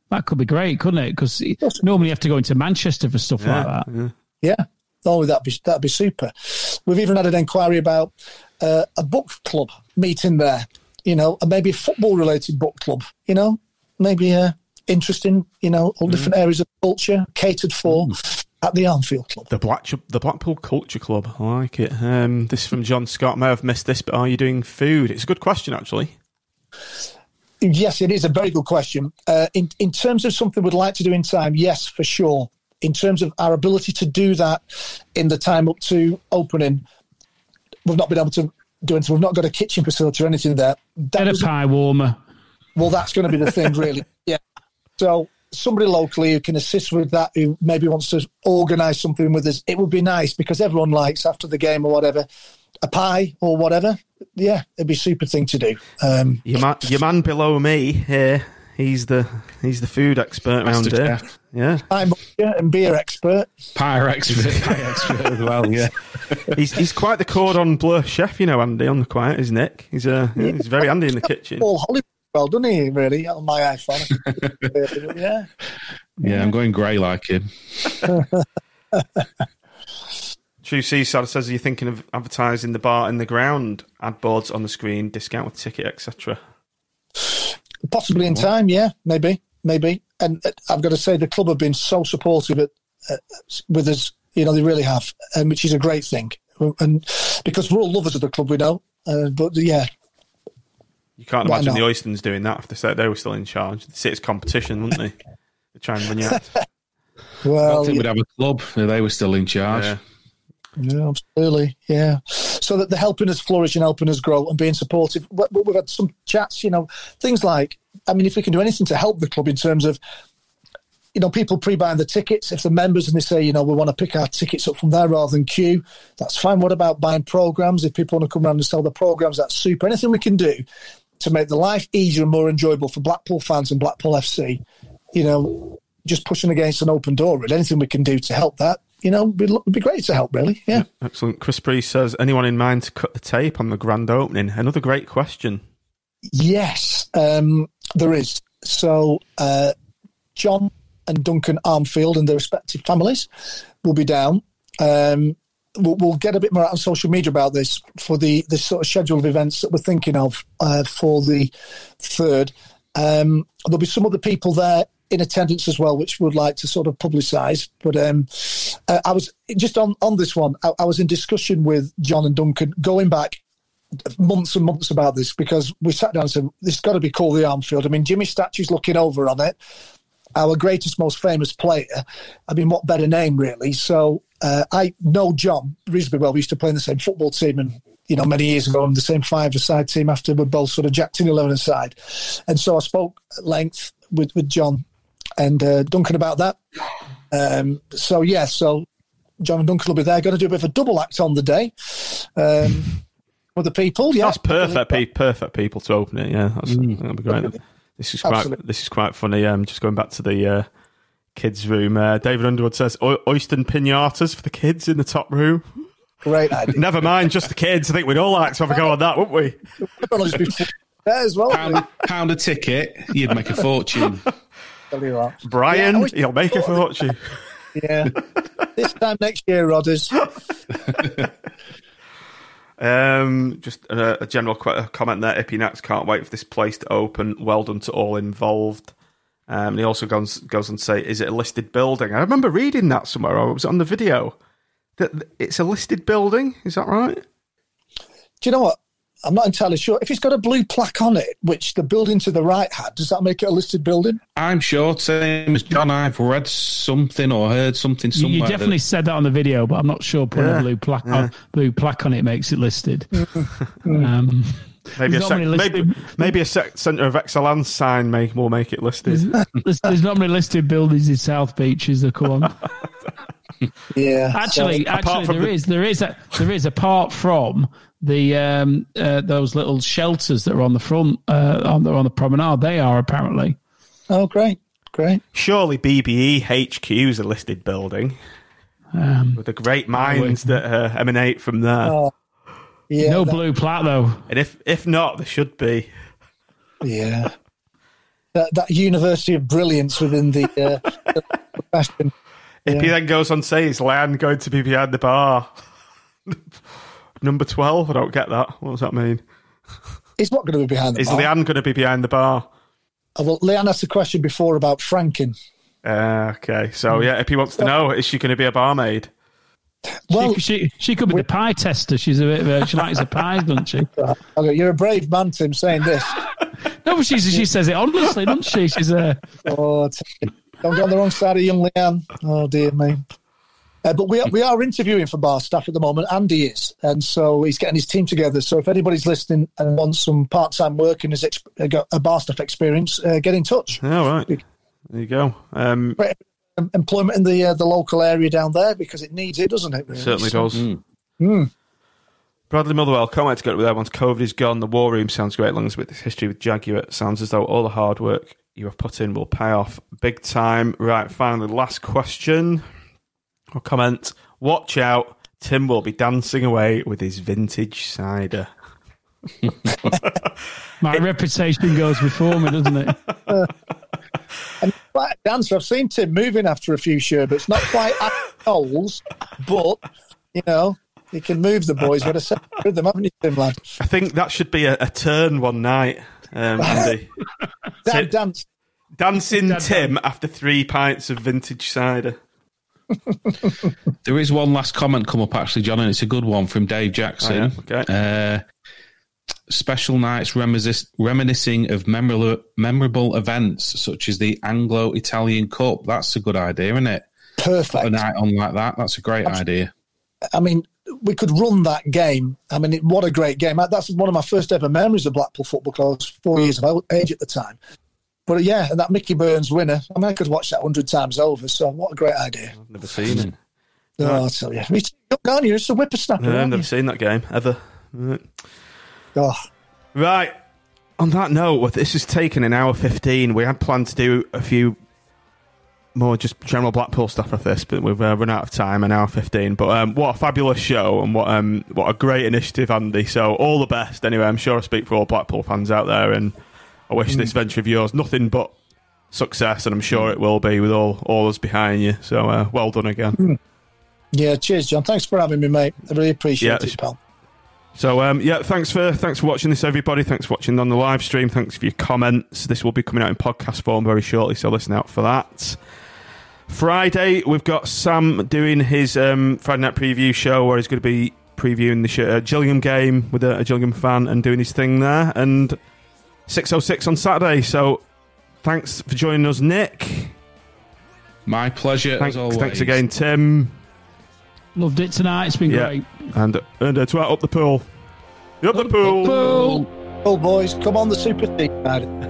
that could be great, couldn't it? Because normally you have to go into Manchester for stuff like that. Yeah. Oh, that'd be that'd be super. We've even had an inquiry about uh, a book club meeting there. You know, and maybe a football related book club. You know, maybe uh, interesting. You know, all different areas of culture catered for at the Armfield Club. The Black the Blackpool Culture Club. I like it. Um, this is from John Scott. May have missed this, but are you doing food? It's a good question, actually. Yes, it is a very good question. Uh, in in terms of something we'd like to do in time, yes, for sure. In terms of our ability to do that in the time up to opening, we've not been able to do it. We've not got a kitchen facility or anything there. That Get a was- pie warmer. Well, that's going to be the thing, really. <laughs> yeah. So somebody locally who can assist with that, who maybe wants to organise something with us, it would be nice because everyone likes after the game or whatever a pie or whatever. Yeah, it'd be a super thing to do. Um, Your man, your man below me here. He's the he's the food expert around here. chef. Yeah, I'm yeah, and beer expert. Pyre expert, <laughs> pie expert as well, yeah. <laughs> he's he's quite the cordon bleu chef, you know, Andy. On the quiet, is Nick? He's uh, he's very handy in the kitchen. Paul Hollywood, well, doesn't he? Really on my iPhone. <laughs> yeah. Yeah, I'm going grey like him. <laughs> True Seaside says, are you thinking of advertising the bar in the ground, ad boards on the screen, discount with ticket, etc.? Possibly in time, yeah, maybe, maybe. And uh, I've got to say, the club have been so supportive at, uh, with us. You know, they really have, um, which is a great thing. And because we're all lovers of the club, we know. Uh, but yeah, You can't Why imagine the? Oystons doing that if they said they were still in charge. They'd see as competition, wouldn't they? <laughs> They try and win you out. <laughs> I well, don't think we'd have a club if they were still in charge. Yeah. Yeah, absolutely. Yeah. So that they're helping us flourish and helping us grow and being supportive. We- we- We've had some chats, you know, things like, I mean, if we can do anything to help the club in terms of, you know, people pre-buying the tickets, if they're members and they say, you know, we want to pick our tickets up from there rather than queue, that's fine. What about buying programs? If people want to come around and sell the programs, that's super. Anything we can do to make the life easier and more enjoyable for Blackpool fans and Blackpool FC, you know, just pushing against an open door. Really, anything we can do to help that, you know, would would be great to help. Really, yeah. Excellent. Chris Priest says, anyone in mind to cut the tape on the grand opening? Another great question. Yes, um, there is. So, uh, John and Duncan Armfield and their respective families will be down. Um, we'll, we'll get a bit more out on social media about this for the, the sort of schedule of events that we're thinking of uh, for the third. Um, there'll be some other people there in attendance as well, which would like to sort of publicise. But um, uh, I was just on, on this one, I, I was in discussion with John and Duncan going back months and months about this because we sat down and said this has got to be called the Armfield. I mean, Jimmy Statue's looking over on it. Our greatest, most famous player. I mean, what better name, really? So uh, I know John reasonably well. We used to play in the same football team, and you know, many years ago, on the same five-a-side team. After we both sort of jacked in eleven aside, and so I spoke at length with with John and uh, Duncan about that. Um, so yeah, so John and Duncan will be there. Going to do a bit of a double act on the day. Um, with the people, yeah, That's perfect. Pe- perfect people to open it. Yeah, that's, that'd be great. This is quite. Absolutely. This is quite funny. Um, just going back to the uh, kids' room. Uh, David Underwood says "O- oyster pinatas for the kids in the top room. Great idea. Never mind, just the kids. I think we'd all like to have a go on that, wouldn't we? Just be <laughs> there as well. Pound, pound a ticket, you'd make a fortune. <laughs> Tell you what. Brian, Yeah, I wish- he'll make a fortune. <laughs> Yeah. this time next year, Rodders. Um, just a, a general qu- comment there. Ippy Nats can't wait for this place to open. Well done to all involved. Um, and he also goes goes on to say, "Is it a listed building?" I remember reading that somewhere. Or was it on the video? That it's a listed building. Is that right? Do you know what? I'm not entirely sure. If it's got a blue plaque on it, which the building to the right had, does that make it a listed building? I'm sure, same as John, I've read something or heard something You- somewhere. You definitely said that on the video, but I'm not sure putting Yeah, a blue plaque on blue plaque on it makes it listed. <laughs> um, Maybe a There's not sec- many maybe maybe a sec- centre of excellence sign may will make it listed. there's, <laughs> there's not many listed buildings in South Beach, is there? Come on. <laughs> Yeah. Actually, apart actually, from there the- is, there is, a, there is. Apart from the um, uh, those little shelters that are on the front, uh, on the on the promenade, they are apparently. Oh, great. Great. Surely BBE HQ is a listed building Um, with the great minds that uh, emanate from there. Oh, yeah. no that- blue plaque though. And if if not, there should be. Yeah. That, that university of brilliance within the uh, profession. If he then goes on to say, is Leanne going to be behind the bar? <laughs> Number 12? I don't get that. What does that mean? Is what going to be behind the Is bar? Is Leanne going to be behind the bar? Oh, well, Leanne asked a question before about franking. Uh, okay, so yeah, if he wants to know, is she going to be a barmaid? Well, she, she she could be the pie tester. She's a bit. Of a, she likes the pies, doesn't she? <laughs> okay, you're a brave man, Tim, saying this. <laughs> No, but she's, she says it honestly, doesn't she? She's a. Oh, Tim, don't get on the wrong side of young Leanne. Oh, dear me. Uh, but we are, we are interviewing for bar staff at the moment. Andy is, and so he's getting his team together. So if anybody's listening and wants some part time work and has ex- uh, got a bar staff experience, uh, get in touch. All right. There you go. Um, Great em- employment in the uh, the local area down there because it needs it, doesn't it? really? certainly So- does. Bradley Motherwell, can't wait to get with there once COVID is gone. The war room sounds great, along with this history with Jaguar. It sounds as though all the hard work you have put in will pay off big time. Right, finally, last question or comment. Watch out, Tim will be dancing away with his vintage cider. <laughs> My reputation goes before me, doesn't it? <laughs> Quite a dancer. I've seen Tim moving after a few sherbets, not quite at goals, but You know, you can move the boys. Got to set with them, haven't you, Tim lad? I think that should be a, a turn one night, um, Andy. <laughs> Dan, Tim- dance. Dancing Tim after three pints of vintage cider. There is one last comment come up actually, John, and it's a good one from Dave Jackson. Oh, yeah? Okay. Uh, special nights reminis- reminiscing of memorable memorable events such as the Anglo-Italian Cup. That's a good idea, isn't it? A Perfect. night on like that. That's a great idea. I mean, we could run that game. I mean, it, what a great game. That's one of my first ever memories of Blackpool football because I was four years of age at the time. But yeah, and that Mickey Burns winner, I mean, I could watch that 100 times over. So what a great idea. I've never seen it. Oh, I'll tell you. Me too. Young, aren't you? It's a whippersnapper, No, I've never you? seen that game ever. Right. Oh, Right. On that note, well, this has taken an hour 15. We had planned to do a few more just general Blackpool stuff with this, but we've uh, run out of time, an hour 15. But um, what a fabulous show and what um, what a great initiative, Andy. So, all the best. Anyway, I'm sure I speak for all Blackpool fans out there, and I wish this venture of yours nothing but success, and I'm sure it will be with all, all us behind you. So, uh, well done again. yeah. Cheers, John. Thanks for having me, mate. I really appreciate Yeah, it, pal. So um, yeah, thanks for thanks for watching this, everybody. Thanks for watching on the live stream. Thanks for your comments. This will be coming out in podcast form very shortly, so listen out for that. Friday, we've got Sam doing his um, Friday night preview show where he's going to be previewing the uh, Gillingham game with a, a Gillingham fan and doing his thing there. And six oh six on Saturday. So thanks for joining us, Nick. My pleasure Thanks, as always. thanks again, Tim. Loved it tonight. It's been Yeah. great. And and uh, to out up the pool. Up the pool. Pool. Oh, boys, come on the super team. lad. <laughs>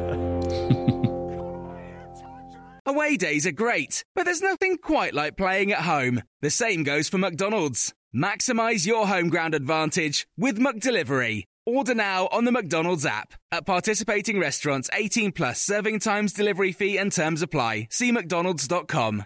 Away days are great, but there's nothing quite like playing at home. The same goes for McDonald's. Maximize your home ground advantage with McDelivery. Order now on the McDonald's app. At participating restaurants, 18 plus serving times, delivery fee, and terms apply. See McDonald's.com.